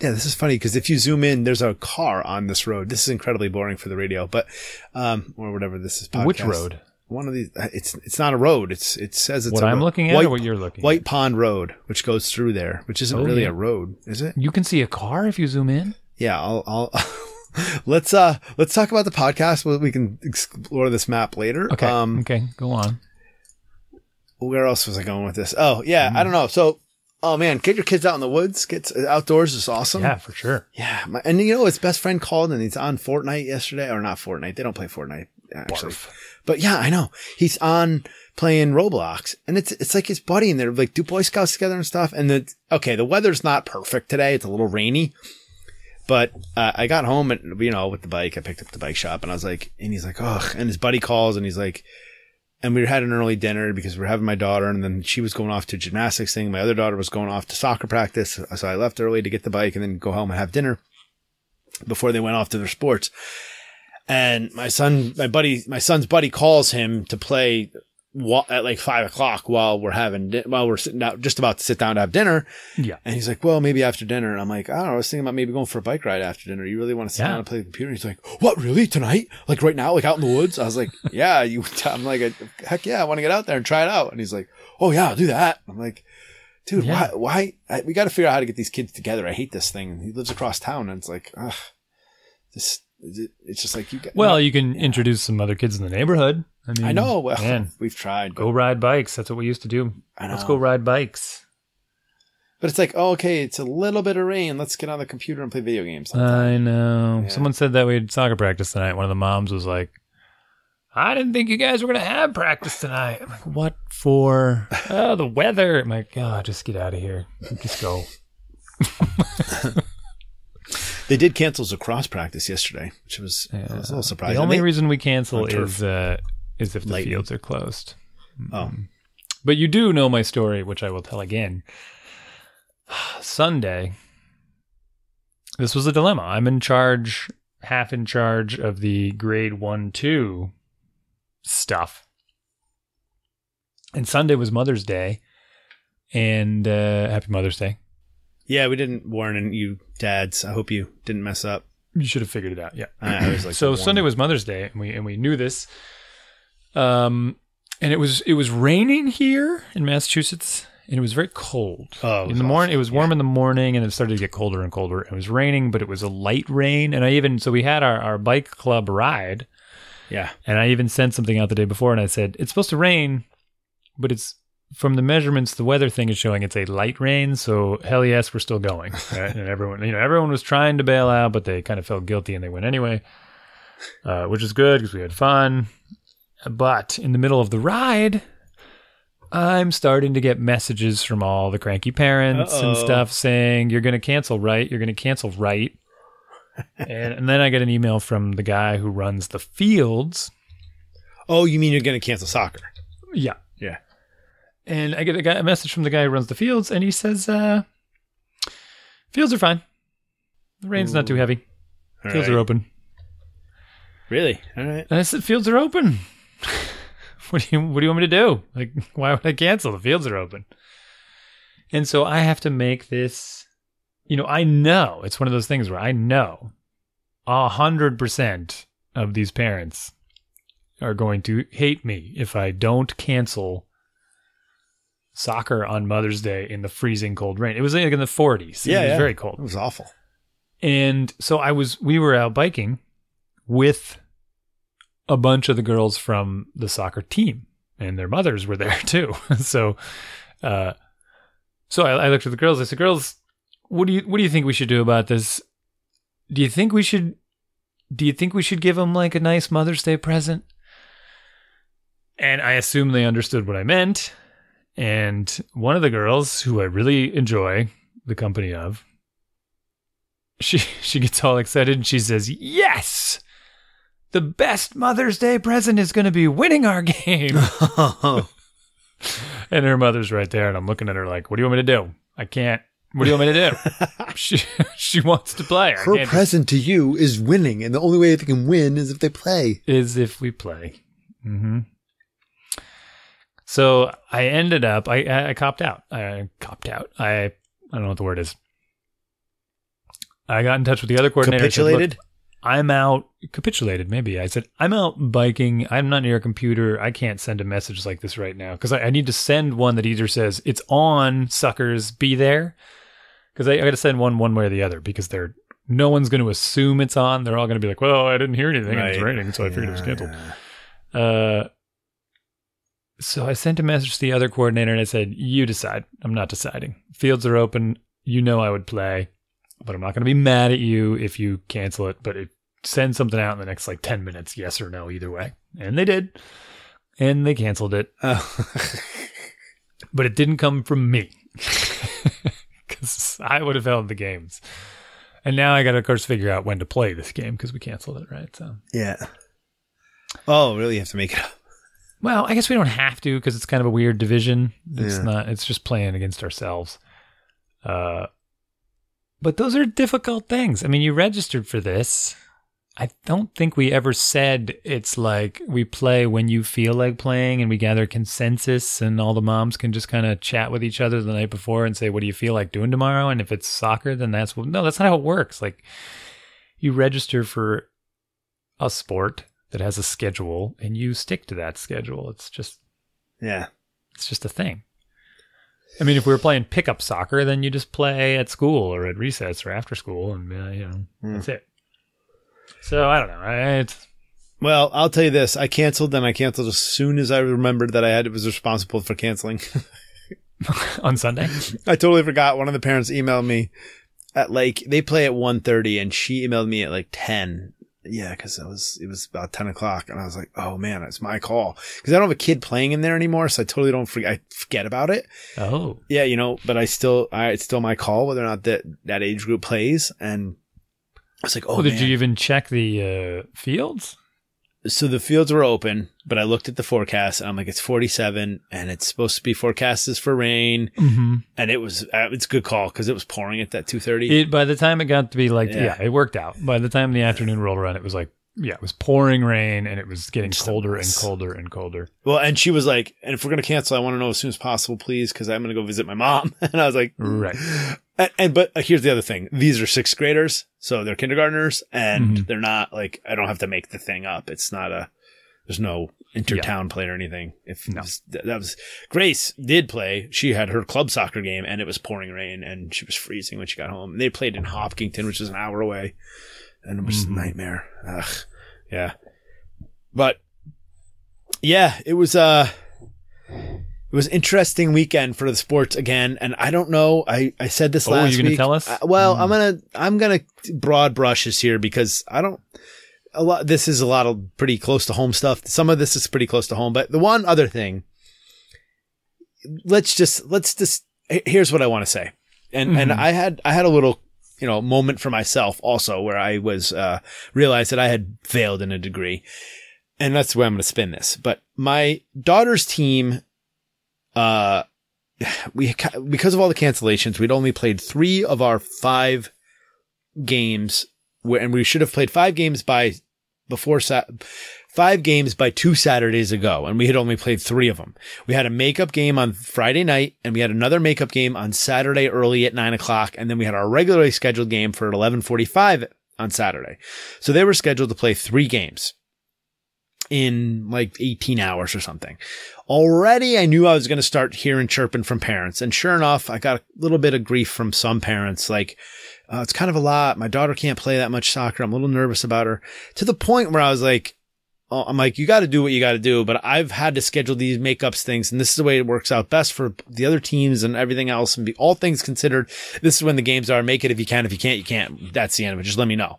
Speaker 1: yeah, this is funny because if you zoom in, there's a car on this road. This is incredibly boring for the radio, but, um, or whatever this is. Podcast.
Speaker 2: Which road?
Speaker 1: One of these, uh, it's, it's not a road. It's, it says it's
Speaker 2: What
Speaker 1: a
Speaker 2: I'm
Speaker 1: ro-
Speaker 2: looking at
Speaker 1: White,
Speaker 2: or what you're looking
Speaker 1: White Pond Road, which goes through there, which isn't
Speaker 2: Oh,
Speaker 1: really
Speaker 2: yeah.
Speaker 1: a road, is it?
Speaker 2: You can see a car if you zoom in.
Speaker 1: Yeah, I'll, I'll, let's, uh, let's talk about the podcast. We- We can explore this map later.
Speaker 2: Okay,
Speaker 1: Um,
Speaker 2: okay, go on.
Speaker 1: where else was I going with this? Oh, yeah, I don't know. So, oh man, get your kids out in the woods. Get outdoors is awesome.
Speaker 2: Yeah, for sure.
Speaker 1: Yeah. My, and you know, his best friend called and he's on Fortnite yesterday, or not Fortnite. They don't play Fortnite actually.
Speaker 2: Barf.
Speaker 1: But yeah, I know he's on playing Roblox, and it's it's like his buddy, and they're like do Boy Scouts together and stuff. And the okay, the weather's not perfect today; it's a little rainy. But uh, I got home and you know with the bike, I picked up the bike shop, and I was like, and he's like, oh, and his buddy calls, and he's like, and we had an early dinner because we are having my daughter, and then she was going off to gymnastics thing. My other daughter was going off to soccer practice, so I left early to get the bike and then go home and have dinner before they went off to their sports. And my son, my buddy, my son's buddy calls him to play at like five o'clock while we're having, di- while we're sitting down, just about to sit down to have dinner.
Speaker 2: Yeah.
Speaker 1: And he's like, well, maybe after dinner. And I'm like, I don't know. I was thinking about maybe going for a bike ride after dinner. You really want to sit
Speaker 2: Yeah.
Speaker 1: down and play the computer? He's like, what, really? Tonight? Like right now? Like out in the woods? I was like, yeah, you, I'm like, heck yeah, I want to get out there and try it out. And he's like, oh yeah, I'll do that. I'm like, dude,
Speaker 2: Yeah.
Speaker 1: why, why, I, we got to figure out how to get these kids together. I hate this thing. He lives across town and it's like, ugh, this, it's just like you get,
Speaker 2: Well, you can introduce some other kids in the neighborhood. I mean,
Speaker 1: I know. Well,
Speaker 2: man,
Speaker 1: we've tried,
Speaker 2: go ride bikes. That's what we used to do. Let's go ride bikes.
Speaker 1: But it's like, oh, okay, it's a little bit of rain. Let's get on the computer and play video games.
Speaker 2: I know.
Speaker 1: Yeah.
Speaker 2: Someone said that we had soccer practice tonight. One of the moms was like, I didn't think you guys were going to have practice tonight. I'm like, what for? oh, the weather. I'm like, oh, just get out of here. Just go.
Speaker 1: They did cancel the cross practice yesterday, which was, I was a little surprising.
Speaker 2: The only
Speaker 1: They-
Speaker 2: reason we cancel is uh, is if the
Speaker 1: Lightning.
Speaker 2: fields are closed.
Speaker 1: Oh,
Speaker 2: But you do know my story, which I will tell again. Sunday. This was a dilemma. I'm in charge, half in charge of the grade one, two stuff. And Sunday was Mother's Day. And uh, happy Mother's Day.
Speaker 1: Yeah, we didn't warn you dads. I hope you didn't mess up.
Speaker 2: You should have figured it out. Yeah.
Speaker 1: I, I was like,
Speaker 2: so Sunday was Mother's Day, and we and we knew this. Um, and it was it was raining here in Massachusetts, and it was very cold.
Speaker 1: Oh, it was
Speaker 2: in the morning, it was warm in the morning, and it started to get colder and colder. It was raining, but it was a light rain, and I even so we had our our bike club ride,
Speaker 1: yeah.
Speaker 2: and I even sent something out the day before, and I said it's supposed to rain, but it's from the measurements, the weather thing is showing it's a light rain. So hell yes, we're still going. Right? and everyone, you know, everyone was trying to bail out, but they kind of felt guilty and they went anyway, uh, which is good because we had fun. But in the middle of the ride, I'm starting to get messages from all the cranky parents and
Speaker 1: Uh-oh.
Speaker 2: stuff saying you're going to cancel, right? You're going to cancel, right? and, and then I get an email from the guy who runs the fields.
Speaker 1: Oh, you mean you're going to cancel soccer?
Speaker 2: Yeah.
Speaker 1: Yeah.
Speaker 2: And I get a, guy, a message from the guy who runs the fields, and he says, uh, "Fields are fine. The rain's not too heavy.
Speaker 1: All
Speaker 2: Fields
Speaker 1: right.
Speaker 2: are open."
Speaker 1: Really? All right.
Speaker 2: And I said, "Fields are open. what do you What do you want me to do? Like, why would I cancel? The fields are open." And so I have to make this. You know, I know it's one of those things where I know a hundred percent of these parents are going to hate me if I don't cancel soccer on Mother's Day in the freezing cold rain. It was like in the 40s.
Speaker 1: Yeah,
Speaker 2: it was
Speaker 1: yeah.
Speaker 2: very cold.
Speaker 1: It was awful.
Speaker 2: And so I was, we were out biking with a bunch of the girls from the soccer team, and their mothers were there too. so, uh, so I, I looked at the girls. I said, "Girls, what do you what do you think we should do about this? Do you think we should? Do you think we should give them like a nice Mother's Day present?" And I assume they understood what I meant. And one of the girls, who I really enjoy the company of, she she gets all excited and she says, "Yes, the best Mother's Day present is going to be winning our game." and her mother's right there, and I'm looking at her like, "What do you want me to do? I can't. What do you want me to do?" she she wants to play. I
Speaker 1: Her present to you is winning, and the only way they can win is if they play.
Speaker 2: is if we play. hmm So I ended up, I, I, I copped out. I copped out. I, I don't know what the word is. I got in touch with the other coordinator. I said, "Look,
Speaker 1: Capitulated?
Speaker 2: I'm out. Capitulated, maybe. I said, I'm out biking. I'm not near a computer. I can't send a message like this right now because I, I need to send one that either says it's on, suckers, be there. Because I, I got to send one one way or the other because they're no one's going to assume it's on. They're all going to be like, well, I didn't hear anything. and It's
Speaker 1: Right.
Speaker 2: raining, so I figured it was canceled. Uh, so I sent a message to the other coordinator and I said, "You decide. I'm not deciding. Fields are open. You know I would play, but I'm not going to be mad at you if you cancel it. But it, send something out in the next like ten minutes, yes or no, either way." And they did, and they canceled it.
Speaker 1: Oh.
Speaker 2: But it didn't come from me because I would have held the games. And now I got to, of course, figure out when to play this game because we canceled it, right? So.
Speaker 1: yeah. Oh, really? You have to make it up.
Speaker 2: Well, I guess we don't have to because it's kind of a weird division. It's
Speaker 1: Yeah.
Speaker 2: not. It's just playing against ourselves. Uh, but those are difficult things. I mean, you registered for this. I don't think we ever said it's like we play when you feel like playing and we gather consensus and all the moms can just kind of chat with each other the night before and say, what do you feel like doing tomorrow? And if it's soccer, then that's what, no, that's not how it works. Like you register for a sport that has a schedule and you stick to that schedule. It's just,
Speaker 1: Yeah.
Speaker 2: it's just a thing. I mean, if we were playing pickup soccer, then you just play at school or at recess or after school, and uh, you know
Speaker 1: Hmm.
Speaker 2: that's it. So I don't know. I, it's,
Speaker 1: Well, I'll tell you this. I canceled, then I canceled as soon as I remembered that I had was responsible for canceling.
Speaker 2: on Sunday,
Speaker 1: I totally forgot. One of the parents emailed me at like they play at 1.30 and she emailed me at like 10. Yeah, because it was it was about 10 o'clock and I was like, oh man, it's my call because I don't have a kid playing in there anymore, so I totally don't forget. I forget about it.
Speaker 2: oh,
Speaker 1: Yeah, you know, but I still, I it's still my call whether or not that that age group plays. And I was like, oh,
Speaker 2: well, did you even check the uh, fields?
Speaker 1: So the fields were open, but I looked at the forecast and I'm like, it's 47 and it's supposed to be forecasted for rain.
Speaker 2: Mm-hmm.
Speaker 1: And it was, uh, it's a good call because it was pouring at that 2.30.
Speaker 2: It by the time it got to be like
Speaker 1: Yeah.
Speaker 2: yeah. it worked out. By the time the afternoon rolled around, it was like yeah, it was pouring rain and it was getting
Speaker 1: Just
Speaker 2: colder and colder and colder.
Speaker 1: well, and she was like, and if we're going to cancel, I want to know as soon as possible, please, because I'm going to go visit my mom. and I was like,
Speaker 2: Right.
Speaker 1: And, and but uh, here's the other thing: these are sixth graders, so they're kindergartners, and
Speaker 2: Mhm.
Speaker 1: they're not like I don't have to make the thing up. It's not a there's no intertown play or anything. If
Speaker 2: No.
Speaker 1: was- that was Grace did play, she had her club soccer game, and it was pouring rain, and she was freezing when she got home. And They played in Hopkinton, which is an hour away, and it was
Speaker 2: Mhm.
Speaker 1: a nightmare. Ugh, yeah, but yeah, it was uh it was interesting weekend for the sports again, and I don't know. I, I said this
Speaker 2: Oh,
Speaker 1: last
Speaker 2: you're gonna
Speaker 1: week.
Speaker 2: tell us?
Speaker 1: Uh, well,
Speaker 2: Mm.
Speaker 1: I'm gonna I'm gonna broad brushes here because I don't a lot. This is a lot of pretty close to home stuff. Some of this is pretty close to home, but the one other thing. Let's just let's just here's what I want to say, and and
Speaker 2: Mhm.
Speaker 1: I had I had a little you know moment for myself also where I was uh realized that I had failed in a degree, and that's where I'm going to spin this. But my daughter's team uh we because of all the cancellations we'd only played 3 of our 5 games and we should have played 5 games by before sa- 5 games by 2 Saturdays ago and we had only played 3 of them. We had a makeup game on Friday night and we had another makeup game on Saturday early at 9 o'clock and then we had our regularly scheduled game for 11:45 on Saturday. So they were scheduled to play 3 games in like 18 hours or something. Already I knew I was going to start hearing chirping from parents. And sure enough, I got a little bit of grief from some parents. Like, uh, it's kind of a lot. My daughter can't play that much soccer. I'm a little nervous about her to the point where I was like, oh, I'm like, you got to do what you got to do. But I've had to schedule these makeups things. And this is the way it works out best for the other teams and everything else. And be all things considered, this is when the games are. Make it if you can. If you can't, you can't. That's the end of it. Just let me know.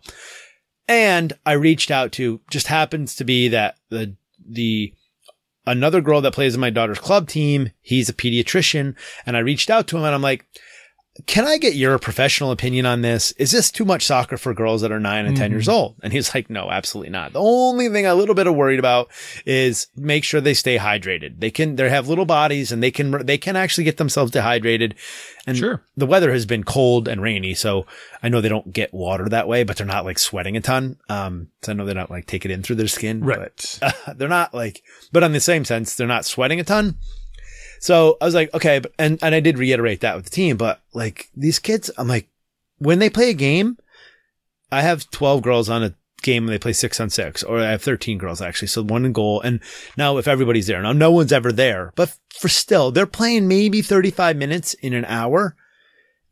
Speaker 1: And I reached out to just happens to be that the, the, another girl that plays in my daughter's club team. He's a pediatrician and I reached out to him and I'm like, can I get your professional opinion on this? Is this too much soccer for girls that are nine and 10
Speaker 2: Mhm.
Speaker 1: years old? And he's like, no, absolutely not. The only thing I'm a little bit of worried about is make sure they stay hydrated. They can, they have little bodies and they can, they can actually get themselves dehydrated. And
Speaker 2: Sure.
Speaker 1: the weather has been cold and rainy. So I know they don't get water that way, but they're not like sweating a ton. Um, so I know they're not like take it in through their skin,
Speaker 2: Right.
Speaker 1: but uh, they're not like, but on the same sense, they're not sweating a ton. So I was like, okay, but, and, and I did reiterate that with the team, but like these kids, I'm like, when they play a game, I have 12 girls on a game and they play six on six, or I have 13 girls actually. So one in goal. And now if everybody's there, now no one's ever there, but for still, they're playing maybe 35 minutes in an hour.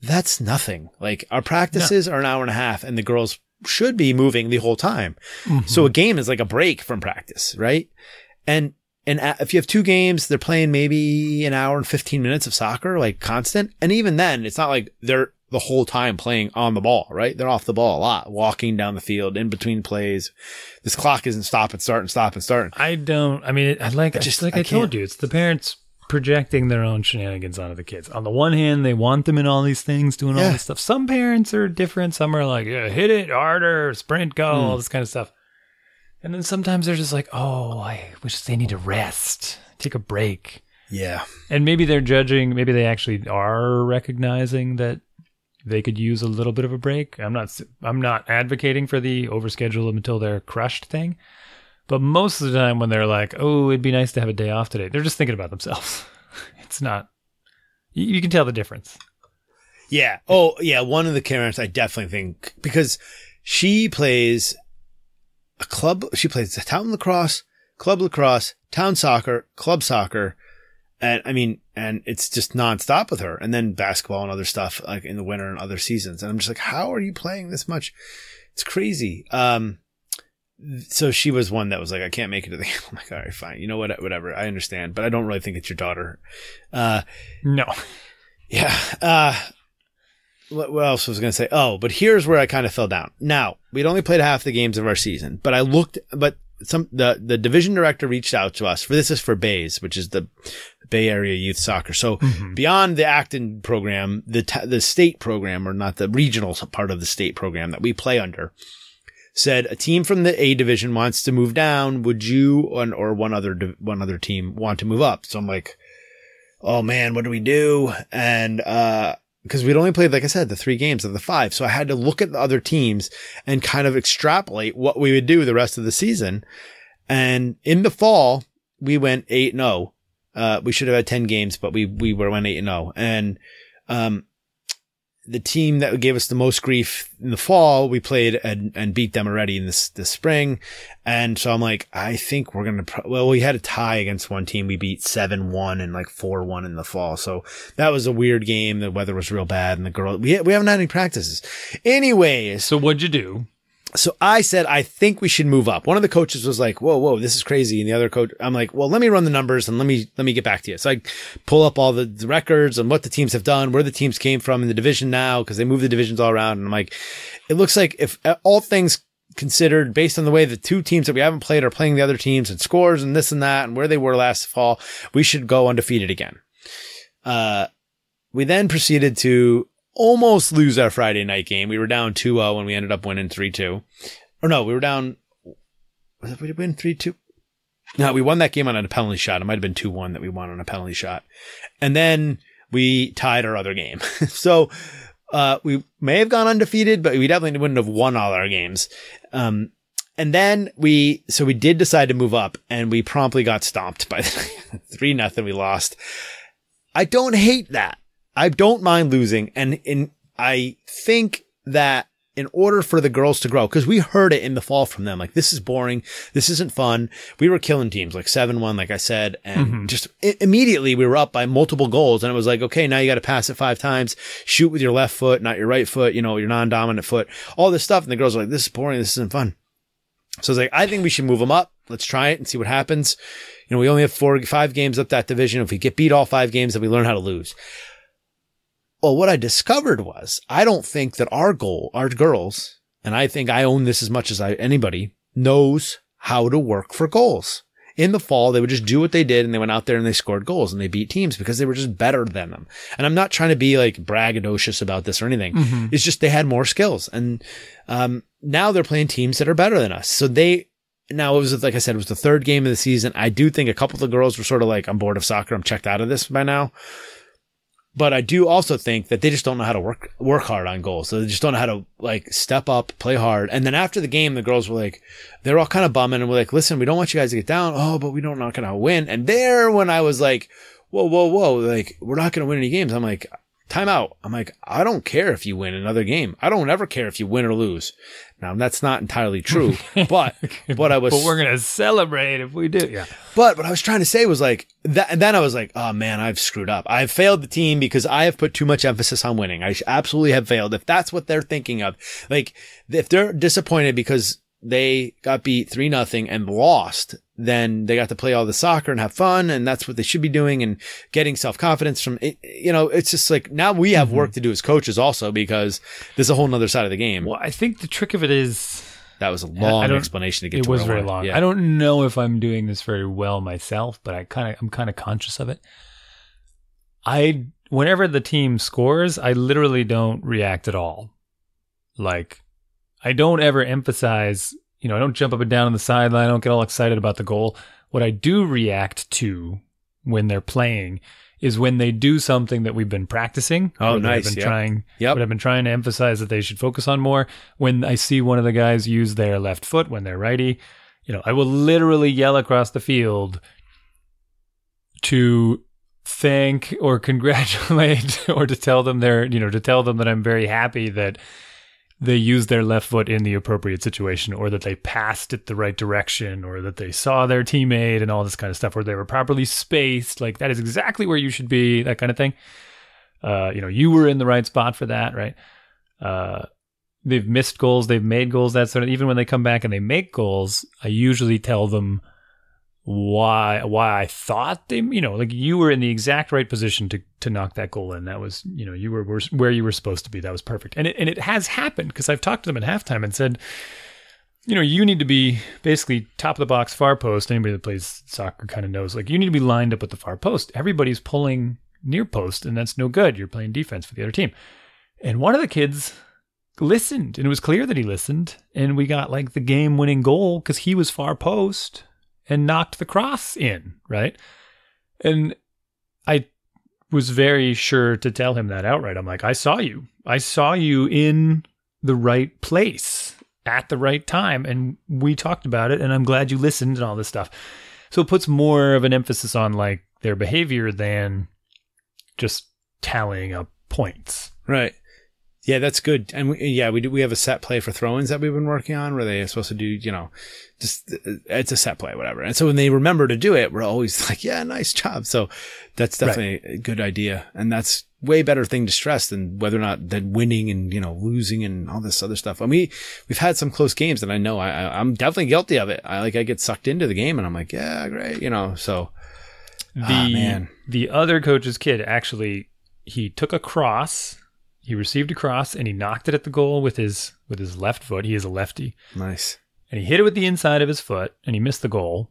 Speaker 1: That's nothing. Like our practices are an hour and a half and the girls should be moving the whole time. Mm-hmm. So a game is like a break from practice, right? And and if you have two games, they're playing maybe an hour and 15 minutes of soccer, like constant. And even then, it's not like they're the whole time playing on the ball, right? They're off the ball a lot, walking down the field in between plays. This clock isn't stop and start and stop and start.
Speaker 2: I don't. I mean, it, I like
Speaker 1: just-
Speaker 2: just like
Speaker 1: I
Speaker 2: I, told you, it's the parents projecting their own shenanigans onto the kids. On the one hand, they want them in all these things, doing
Speaker 1: Yeah.
Speaker 2: all this stuff. Some parents are different. Some are like, yeah, hit it harder, sprint, go,
Speaker 1: Hmm.
Speaker 2: all this kind of stuff. And then sometimes they're just like, oh, I wish they need to rest, take a break.
Speaker 1: Yeah.
Speaker 2: And maybe they're judging. Maybe they actually are recognizing that they could use a little bit of a break. I'm not. I'm not advocating for the overschedule them until they're crushed thing. But most of the time, when they're like, "Oh, it'd be nice to have a day off today," they're just thinking about themselves. it's not. You, you can tell the difference.
Speaker 1: Yeah. Oh, yeah. One of the characters I definitely think because she plays a club. She plays town lacrosse, club lacrosse, town soccer, club soccer. And I mean, and it's just nonstop with her and then basketball and other stuff like in the winter and other seasons. And I'm just like, how are you playing this much? It's crazy. Um, so she was one that was like, I can't make it to the game. I'm like, all right, fine. You know what? Whatever. I understand, but I don't really think it's your daughter. Uh,
Speaker 2: No.
Speaker 1: yeah. Uh, what, what else was I going to say? Oh, but here's where I kind of fell down. Now we'd only played half the games of our season, but I looked, but some, the, the division director reached out to us for this is for Bays, which is the Bay Area Youth Soccer. So beyond the Acton program, the, ta- the state program or not the regional part of the state program that we play under, said a team from the A division wants to move down. Would you or, or one other one other team want to move up? So I'm like, oh man, what do we do? And uh, because we'd only played, like I said, the three games of the five, so I had to look at the other teams and kind of extrapolate what we would do the rest of the season. And in the fall, we went eight and zero. Uh, we should have had ten games, but we we were went eight and zero. And um, the team that gave us the most grief in the fall, we played and, and beat them already in this, this spring. And so I'm like, I think we're going to, pro- well, we had a tie against one team. We beat 7-1 and like 4-1 in the fall. So that was a weird game. The weather was real bad and the girl, we, we haven't had any practices. Anyways,
Speaker 2: So what'd you do?
Speaker 1: So I said, I think we should move up. One of the coaches was like, whoa, whoa, this is crazy. And the other coach, I'm like, well, let me run the numbers and let me, let me get back to you. So I pull up all the, records and what the teams have done, where the teams came from in the division now, because they move the divisions all around. And I'm like, it looks like if uh, all things considered based on the way the two teams that we haven't played are playing the other teams and scores and this and that and where they were last fall, we should go undefeated again. Uh, we then proceeded to almost lose our Friday night game. We were down 2-0 and we ended up winning 3-2. Or no, we were down, was it, we win 3-2? No, we won that game on a penalty shot. It might have been 2-1 that we won on a penalty shot. And then we tied our other game. so, uh, we may have gone undefeated, but we definitely wouldn't have won all our games. Um, and then we, so we did decide to move up and we promptly got stomped by three nothing. We lost. I don't hate that. I don't mind losing. And in, I think that in order for the girls to grow, because we heard it in the fall from them, like, this is boring. This isn't fun. We were killing teams like 7-1, like I said, and mm-hmm. just i- immediately we were up by multiple goals. And it was like, okay, now you got to pass it five times, shoot with your left foot, not your right foot, you know, your non-dominant foot, all this stuff. And the girls are like, this is boring. This isn't fun. So I was like, I think we should move them up. Let's try it and see what happens. You know, we only have four, five games up that division. If we get beat all five games, then we learn how to lose. Well, what I discovered was I don't think that our goal, our girls, and I think I own this as much as I, anybody knows how to work for goals. In the fall, they would just do what they did and they went out there and they scored goals and they beat teams because they were just better than them. And I'm not trying to be like braggadocious about this or anything. It's just they had more skills. And, um, now they're playing teams that are better than us. So they, now it was like I said, it was the third game of the season. I do think a couple of the girls were sort of like, I'm bored of soccer. I'm checked out of this by now. But I do also think that they just don't know how to work work hard on goals. So they just don't know how to like step up, play hard. And then after the game, the girls were like, they're all kind of bumming and we're like, listen, we don't want you guys to get down. Oh, but we don't not gonna win. And there, when I was like, whoa, whoa, whoa, like we're not gonna win any games. I'm like, time out. I'm like, I don't care if you win another game. I don't ever care if you win or lose. Now that's not entirely true, but what I was
Speaker 2: But we're gonna celebrate if we do. Yeah.
Speaker 1: but what I was trying to say was like that, and then I was like, oh man, I've screwed up. I've failed the team because I have put too much emphasis on winning. I absolutely have failed. If that's what they're thinking of, like if they're disappointed because they got beat three nothing and lost, then they got to play all the soccer and have fun. And that's what they should be doing and getting self confidence from it. You know, it's just like now we have work mm-hmm. to do as coaches also because there's a whole nother side of the game.
Speaker 2: Well, I think the trick of it is
Speaker 1: That was a long explanation to get
Speaker 2: it
Speaker 1: to
Speaker 2: was very long.
Speaker 1: Yeah.
Speaker 2: I don't know if I'm doing this very well myself, but I kind of I'm kind of conscious of it. I whenever the team scores, I literally don't react at all. Like I don't ever emphasize, you know, I don't jump up and down on the sideline, I don't get all excited about the goal. What I do react to when they're playing is when they do something that we've been practicing.
Speaker 1: Oh,
Speaker 2: that I've
Speaker 1: nice,
Speaker 2: been
Speaker 1: yep.
Speaker 2: trying
Speaker 1: Yep.
Speaker 2: but I've been trying to emphasize that they should focus on more. When I see one of the guys use their left foot when they're righty, you know, I will literally yell across the field to thank or congratulate or to tell them they're, you know, to tell them that I'm very happy that they used their left foot in the appropriate situation or that they passed it the right direction or that they saw their teammate and all this kind of stuff or they were properly spaced. Like that is exactly where you should be that kind of thing. Uh, you know you were in the right spot for that right? Uh, they've missed goals. They've made goals. That sort of even when they come back and they make goals i usually tell them why why i thought they you know like you were in the exact right position to to knock that goal in. That was you know you were where you were supposed to be. That was perfect. And it, and it has happened because i've talked to them at halftime and said you know you need to be basically top of the box far post. Anybody that plays soccer kind of knows like you need to be lined up with the far post. Everybody's pulling near post and that's no good. You're playing defense for the other team. And one of the kids listened and it was clear that he listened and we got like the game winning goal because he was far post and knocked the cross in right? And i was very sure to tell him that outright. I'm like i saw you. I saw you in the right place at the right time and we talked about it and i'm glad you listened and all this stuff. So it puts more of an emphasis on like their behavior than just tallying up points.
Speaker 1: Right. Yeah, that's good. And we, yeah, we do. We have a set play for throw-ins that we've been working on, where they are supposed to do, you know, just uh, it's a set play, whatever. And so when they remember to do it, we're always like, "Yeah, nice job." So that's definitely a good idea, and that's way better thing to stress than whether or not than winning and you know losing and all this other stuff. I mean, we've had some close games that I know I, I I'm definitely guilty of it. I like I get sucked into the game, and I'm like, "Yeah, great," you know. So
Speaker 2: the
Speaker 1: Ah, man.
Speaker 2: the other coach's kid actually he took a cross he received a cross and he knocked it at the goal with his with his left foot. He is a lefty.
Speaker 1: Nice.
Speaker 2: and he hit it with the inside of his foot and he missed the goal.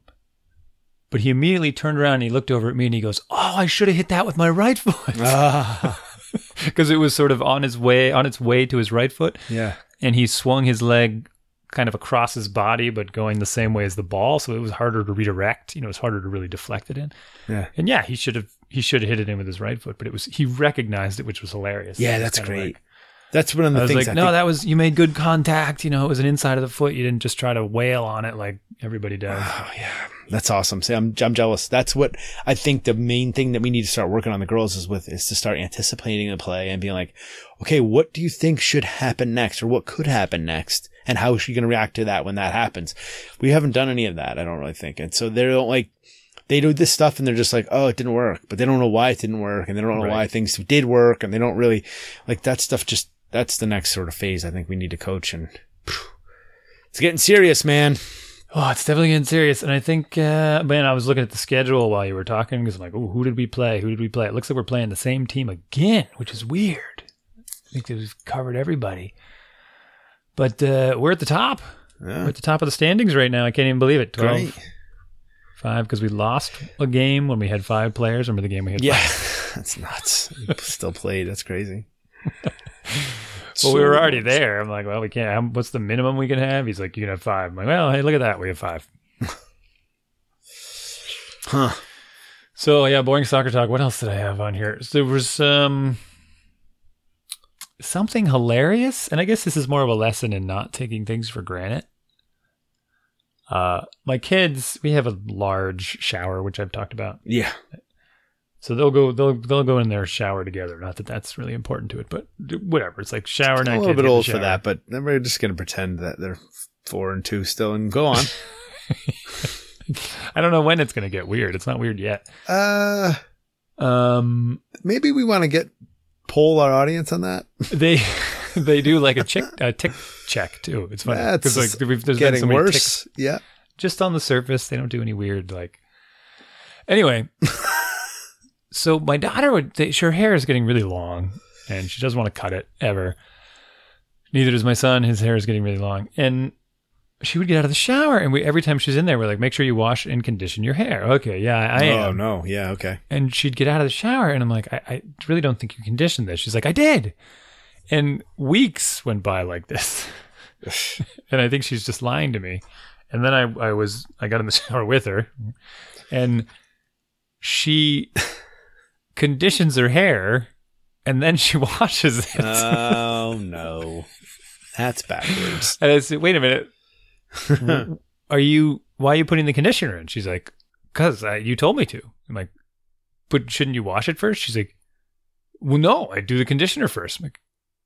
Speaker 2: But he immediately turned around and he looked over at me and he goes oh i should have hit that with my right foot.
Speaker 1: Ah,
Speaker 2: because it was sort of on his way on its way to his right foot.
Speaker 1: Yeah.
Speaker 2: and he swung his leg kind of across his body but going the same way as the ball. So it was harder to redirect you know it was harder to really deflect it in.
Speaker 1: Yeah.
Speaker 2: and yeah he should have he should have hit it in with his right foot but it was he recognized it which was hilarious
Speaker 1: Yeah, that's great.
Speaker 2: like-
Speaker 1: That's one of the
Speaker 2: I was
Speaker 1: things
Speaker 2: like,
Speaker 1: I
Speaker 2: no,
Speaker 1: think-
Speaker 2: that was you made good contact. You know, it was an inside of the foot. You didn't just try to wail on it like everybody does.
Speaker 1: Oh yeah, that's awesome. See, I'm I'm jealous. That's what I think the main thing that we need to start working on the girls is with is to start anticipating the play and being like, okay, what do you think should happen next, or what could happen next, and how is she going to react to that when that happens? We haven't done any of that. I don't really think, and so they don't like. They do this stuff and they're just like, oh, it didn't work, but they don't know why it didn't work, and they don't know
Speaker 2: Right.
Speaker 1: why things did work, and they don't really like that stuff. Just that's the next sort of phase I think we need to coach, and it's getting serious, man.
Speaker 2: Oh, it's definitely getting serious. And I think, uh, man, I was looking at the schedule while you were talking because I'm like, oh, who did we play? Who did we play? It looks like we're playing the same team again, which is weird. I think we've covered everybody. But uh, we're at the top.
Speaker 1: Yeah.
Speaker 2: We're at the top of the standings right now. I can't even believe it. 12,
Speaker 1: Great.
Speaker 2: 5, because we lost a game when we had five players. Remember the game we had
Speaker 1: Yeah,
Speaker 2: five?
Speaker 1: that's nuts. Still played. That's crazy.
Speaker 2: Well, we were already there. I'm like, well, we can't. What's the minimum we can have? He's like, you can have five. I'm like, well, hey, look at that. We have five.
Speaker 1: Huh.
Speaker 2: So yeah, boring soccer talk. What else did I have on here? So there was um something hilarious, and I guess this is more of a lesson in not taking things for granted. Uh, my kids, we have a large shower, which I've talked about.
Speaker 1: Yeah.
Speaker 2: So they'll go, they'll they'll go in their shower together. Not that that's really important to it, but whatever. It's like shower night.
Speaker 1: a little bit
Speaker 2: get in the
Speaker 1: old for that, but then we're just going to pretend that they're four and two still and go on.
Speaker 2: I don't know when it's gonna get weird. It's not weird yet.
Speaker 1: uh,
Speaker 2: Um,
Speaker 1: maybe we want to get poll our audience on that.
Speaker 2: they they do like a chick a tick check too. It's funny because like we've there's been so many
Speaker 1: worse.
Speaker 2: ticks
Speaker 1: Yeah.
Speaker 2: just on the surface. They don't do any weird like. Anyway, so my daughter would they, her hair is getting really long, and she doesn't want to cut it ever. Neither does my son. His hair is getting really long, and she would get out of the shower, and we every time she's in there, we're like, make sure you wash and condition your hair. Okay, yeah, I oh, am.
Speaker 1: Oh no. Yeah. Okay.
Speaker 2: and she'd get out of the shower and i'm like I, I really don't think you conditioned this she's like i did and weeks went by like this. And i think she's just lying to me. And then i i was i got in the shower with her. And she conditions her hair and then she washes it.
Speaker 1: Oh no. That's backwards.
Speaker 2: and i said wait a minute. Are you why are you putting the conditioner in? She's like because you told me to i'm like but shouldn't you wash it first? She's like well no i do the conditioner first. I'm like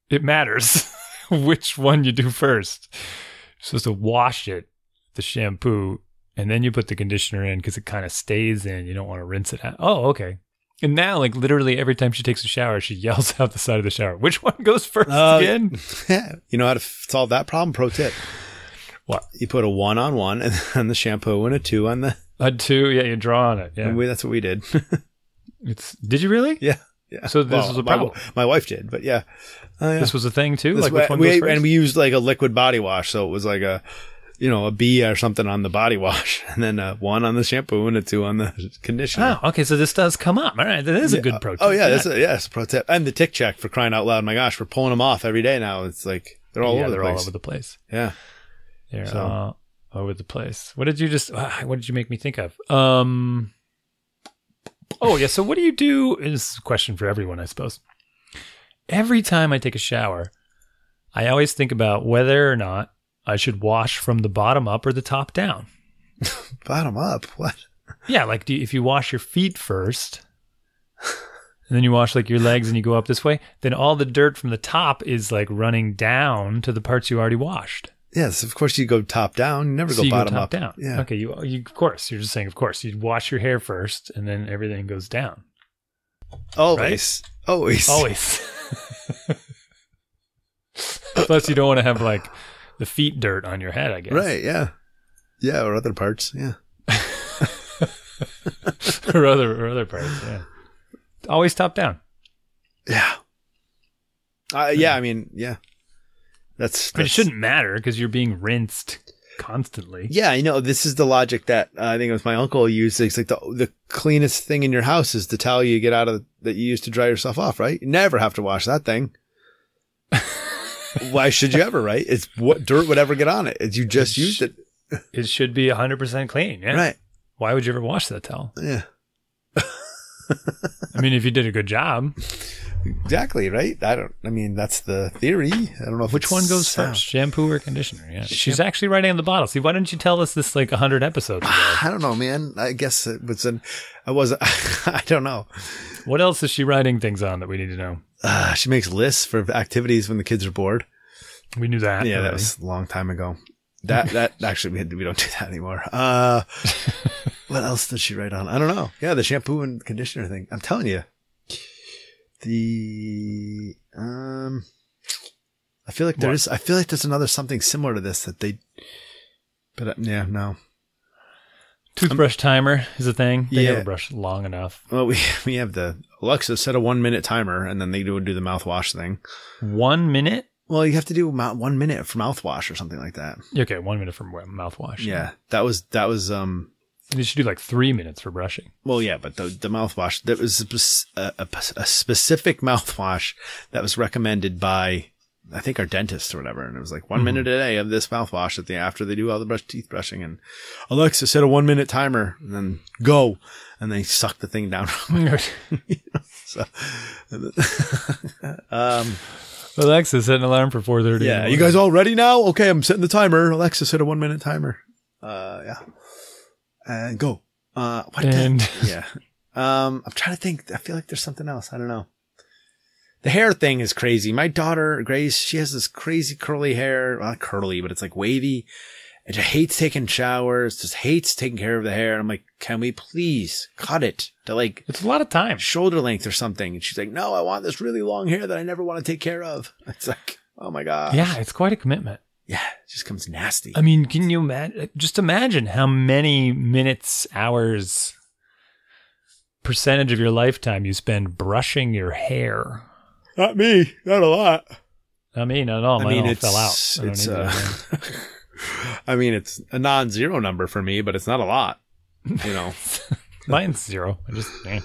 Speaker 2: it matters which one you do first you're supposed to wash it the shampoo and then you put the conditioner in because it kind of stays in you don't want to rinse it out oh okay and now like literally every time she takes a shower she yells out the side of the shower which one goes first
Speaker 1: Oh,
Speaker 2: again
Speaker 1: Yeah. You know how to f- solve that problem? Pro tip.
Speaker 2: What?
Speaker 1: You put a one on one and then the shampoo and a two on the.
Speaker 2: a two yeah you draw on it yeah
Speaker 1: And we, that's what we did.
Speaker 2: It's did you really?
Speaker 1: yeah. Yeah.
Speaker 2: So this was a
Speaker 1: my-
Speaker 2: problem.
Speaker 1: My, wife did, but yeah. Oh, yeah.
Speaker 2: This was a thing too.
Speaker 1: This
Speaker 2: like which one
Speaker 1: we, and we used like a liquid body wash, so it was like a, you know, a B or something on the body wash, and then a one on the shampoo and a two on the conditioner.
Speaker 2: oh, okay. So this does come up. All right, that is a good pro.
Speaker 1: Oh yeah, that's a, yeah, it's a pro tip. And the tick check for crying out loud. My gosh, we're pulling them off every day now. It's like They're all
Speaker 2: yeah,
Speaker 1: over the
Speaker 2: they're
Speaker 1: place.
Speaker 2: all over the place.
Speaker 1: yeah.
Speaker 2: They're
Speaker 1: So-
Speaker 2: all over the place. What did you just? What did you make me think of? Um. Oh yeah. So what do you do? Is a question for everyone, I suppose. Every time I take a shower, I always think about whether or not I should wash from the bottom up or the top down.
Speaker 1: Bottom up. What?
Speaker 2: Yeah, like do you, if you wash your feet first, and then you wash like your legs and you go up this way, then all the dirt from the top is like running down to the parts you already washed.
Speaker 1: Yes, of course you go top down. You never
Speaker 2: So
Speaker 1: go
Speaker 2: you
Speaker 1: bottom
Speaker 2: go top
Speaker 1: up.
Speaker 2: down.
Speaker 1: Yeah.
Speaker 2: Okay. You, you of course you're just saying of course you'd wash your hair first and then everything goes down.
Speaker 1: Always. Always.
Speaker 2: Always. Plus you don't want to have like the feet dirt on your head. I guess.
Speaker 1: Right. Yeah. Yeah. Or other parts. Yeah.
Speaker 2: or other or other parts. Yeah. Always top down.
Speaker 1: Yeah. Uh, yeah. I mean, yeah. That's,
Speaker 2: I mean, it shouldn't matter because you're being rinsed constantly.
Speaker 1: Yeah, you know, this is the logic that uh, I think it was my uncle used. It's like the the cleanest thing in your house is the towel you get out of that you use to dry yourself off, right? You never have to wash that thing. Why should you ever, right? It's what dirt would ever get on it. It's you just used it.
Speaker 2: It should be 100% clean. Yeah.
Speaker 1: Right.
Speaker 2: Why would you ever wash that towel?
Speaker 1: Yeah.
Speaker 2: I mean, if you did a good job,
Speaker 1: Exactly, right? I don't I mean that's the theory. I don't know if
Speaker 2: which one goes
Speaker 1: sound.
Speaker 2: first, shampoo or conditioner? Yeah. She's actually writing on the bottle. See, why didn't you tell us this like 100 episodes ago?
Speaker 1: I don't know, man. I guess it was an I wasn't I don't know.
Speaker 2: what else is she writing things on that we need to know?
Speaker 1: Uh, she makes lists for activities when the kids are bored.
Speaker 2: We knew that.
Speaker 1: Yeah, that was a long time ago. That that actually we, had, we don't do that anymore. Uh, what else did she write on? I don't know. Yeah, the shampoo and conditioner thing. I'm telling you, the um, I feel like there
Speaker 2: What?
Speaker 1: is. I feel like there's another something similar to this that they. But uh, yeah, no.
Speaker 2: toothbrush timer is a thing. They
Speaker 1: Yeah.
Speaker 2: never brush long enough.
Speaker 1: Well, we we have the Alexa set a one minute timer, and then they do do the mouthwash thing.
Speaker 2: One minute.
Speaker 1: Well, you have to do one minute for mouthwash or something like that.
Speaker 2: Okay, one minute for mouthwash.
Speaker 1: Yeah, that was that was um
Speaker 2: you should do like three minutes for brushing.
Speaker 1: Well, yeah, but the the mouthwash that was a, a, a, specific mouthwash that was recommended by I think our dentist or whatever, and it was like one minute a day of this mouthwash at the after they do all the brush teeth brushing. And Alexa set a one minute timer, and then go, and they suck the thing down. so, um,
Speaker 2: Alexa, set an alarm for 4.30.
Speaker 1: yeah, you guys all ready now? Okay, I'm setting the timer. Alexa set a one minute timer. Uh, yeah, and go. Uh, what the-
Speaker 2: And
Speaker 1: yeah. Um, I'm trying to think. I feel like there's something else. I don't know. The hair thing is crazy. My daughter, Grace, she has this crazy curly hair. Well, not curly, but it's like wavy. And she hates taking showers, just hates taking care of the hair. And I'm like, can we please cut it to like
Speaker 2: it's a lot of time.
Speaker 1: shoulder length or something? And she's like, no, I want this really long hair that I never want to take care of. It's like, oh my God.
Speaker 2: Yeah, it's quite a commitment.
Speaker 1: Yeah. It just comes nasty.
Speaker 2: I mean, can you imagine? Just imagine how many minutes, hours, percentage of your lifetime you spend brushing your hair.
Speaker 1: not me. Not a lot.
Speaker 2: I mean, not at all.
Speaker 1: I
Speaker 2: Mine
Speaker 1: mean,
Speaker 2: all
Speaker 1: it's,
Speaker 2: fell out. I don't
Speaker 1: it's, uh. I mean, it's a non-zero number for me, but it's not a lot. You know,
Speaker 2: Mine's zero. I just, yeah.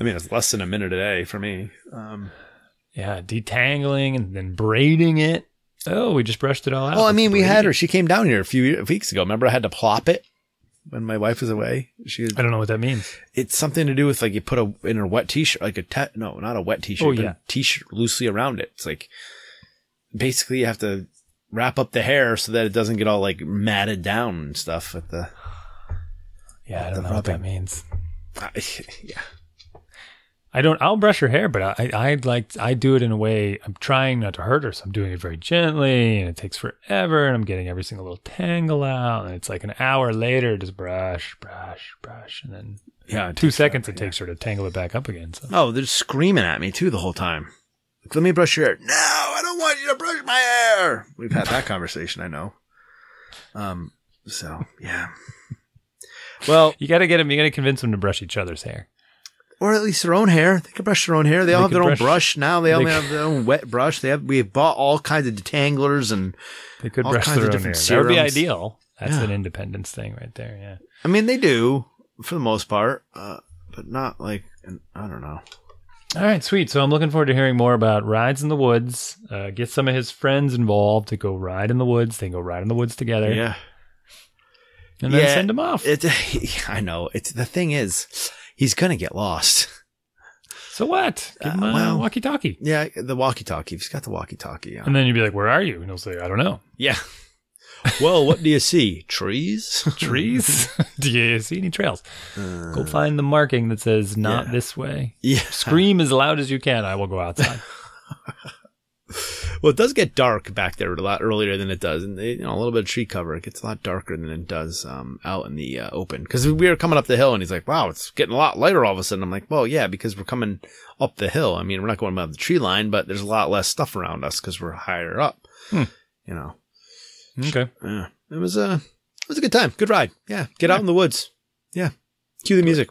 Speaker 1: I mean, it's less than a minute a day for me. Um,
Speaker 2: yeah, detangling and then braiding it. Oh, we just brushed it all out.
Speaker 1: well, I mean, we had her. She came down here a few weeks ago. Remember, I had to plop it when my wife was away. She,
Speaker 2: I don't know what that means.
Speaker 1: it's something to do with like you put a in a wet t-shirt, like a te- no, not a wet t-shirt,
Speaker 2: Oh,
Speaker 1: but
Speaker 2: yeah.
Speaker 1: a t-shirt loosely around it. It's like basically you have to wrap up the hair so that it doesn't get all like matted down and stuff at the.
Speaker 2: Yeah, I don't know what that
Speaker 1: rubbing.
Speaker 2: means.
Speaker 1: yeah,
Speaker 2: I don't. I'll brush her hair, but I, I like I do it in a way. I'm trying not to hurt her, so I'm doing it very gently, and it takes forever. And I'm getting every single little tangle out, and it's like an hour later, just brush, brush, brush, and then
Speaker 1: yeah. it
Speaker 2: two seconds
Speaker 1: forever,
Speaker 2: it takes her to tangle it back up again. So
Speaker 1: Oh, they're screaming at me too the whole time. Like, Let me brush your hair. No, I don't want you to brush my hair. We've had that conversation, I know. Um, so yeah. Well,
Speaker 2: you got to get them. You got to convince them to brush each other's hair.
Speaker 1: Or at least their own hair. They can brush their own hair. They, all have their
Speaker 2: could
Speaker 1: own
Speaker 2: brush-
Speaker 1: brush now. They all
Speaker 2: they
Speaker 1: have their own wet brush. They have. We have bought all kinds of detanglers, and
Speaker 2: They could
Speaker 1: All
Speaker 2: brush
Speaker 1: kinds
Speaker 2: their
Speaker 1: of
Speaker 2: own hair.
Speaker 1: different
Speaker 2: That would be
Speaker 1: serums.
Speaker 2: ideal. That's
Speaker 1: Yeah.
Speaker 2: an independence thing right there. Yeah.
Speaker 1: I mean they do for the most part, uh, but not like. I don't know.
Speaker 2: All right, sweet. So I'm looking forward to hearing more about rides in the woods. Uh, get some of his friends involved to go ride in the woods. They go ride in the woods together,
Speaker 1: Yeah.
Speaker 2: and then
Speaker 1: Yeah,
Speaker 2: send him off.
Speaker 1: It, I know. It's the thing is, he's gonna get lost.
Speaker 2: so what? Give him
Speaker 1: Uh,
Speaker 2: a
Speaker 1: well-
Speaker 2: walkie-talkie,
Speaker 1: Yeah, the walkie-talkie. He's got the walkie-talkie. On.
Speaker 2: and then you'd be like, "Where are you?" And he'll say, "I don't know."
Speaker 1: yeah. Well, what do you see? Trees.
Speaker 2: Trees? Do you see any trails?
Speaker 1: Uh,
Speaker 2: Go find the marking that says "Not
Speaker 1: yeah.
Speaker 2: this way."
Speaker 1: yeah.
Speaker 2: Scream as loud as you can. I will go outside.
Speaker 1: Well, it does get dark back there a lot earlier than it does, and you know a little bit of tree cover. It gets a lot darker than it does um, out in the uh, open. Because we were coming up the hill, and he's like, "Wow, it's getting a lot lighter all of a sudden." I'm like, "Well, yeah, because we're coming up the hill. I mean, we're not going above the tree line, but there's a lot less stuff around us because we're higher up.
Speaker 2: Hmm.
Speaker 1: You know,
Speaker 2: okay.
Speaker 1: yeah, it was a it was a good time, good ride. Yeah, get out in the woods. Yeah, cue the music.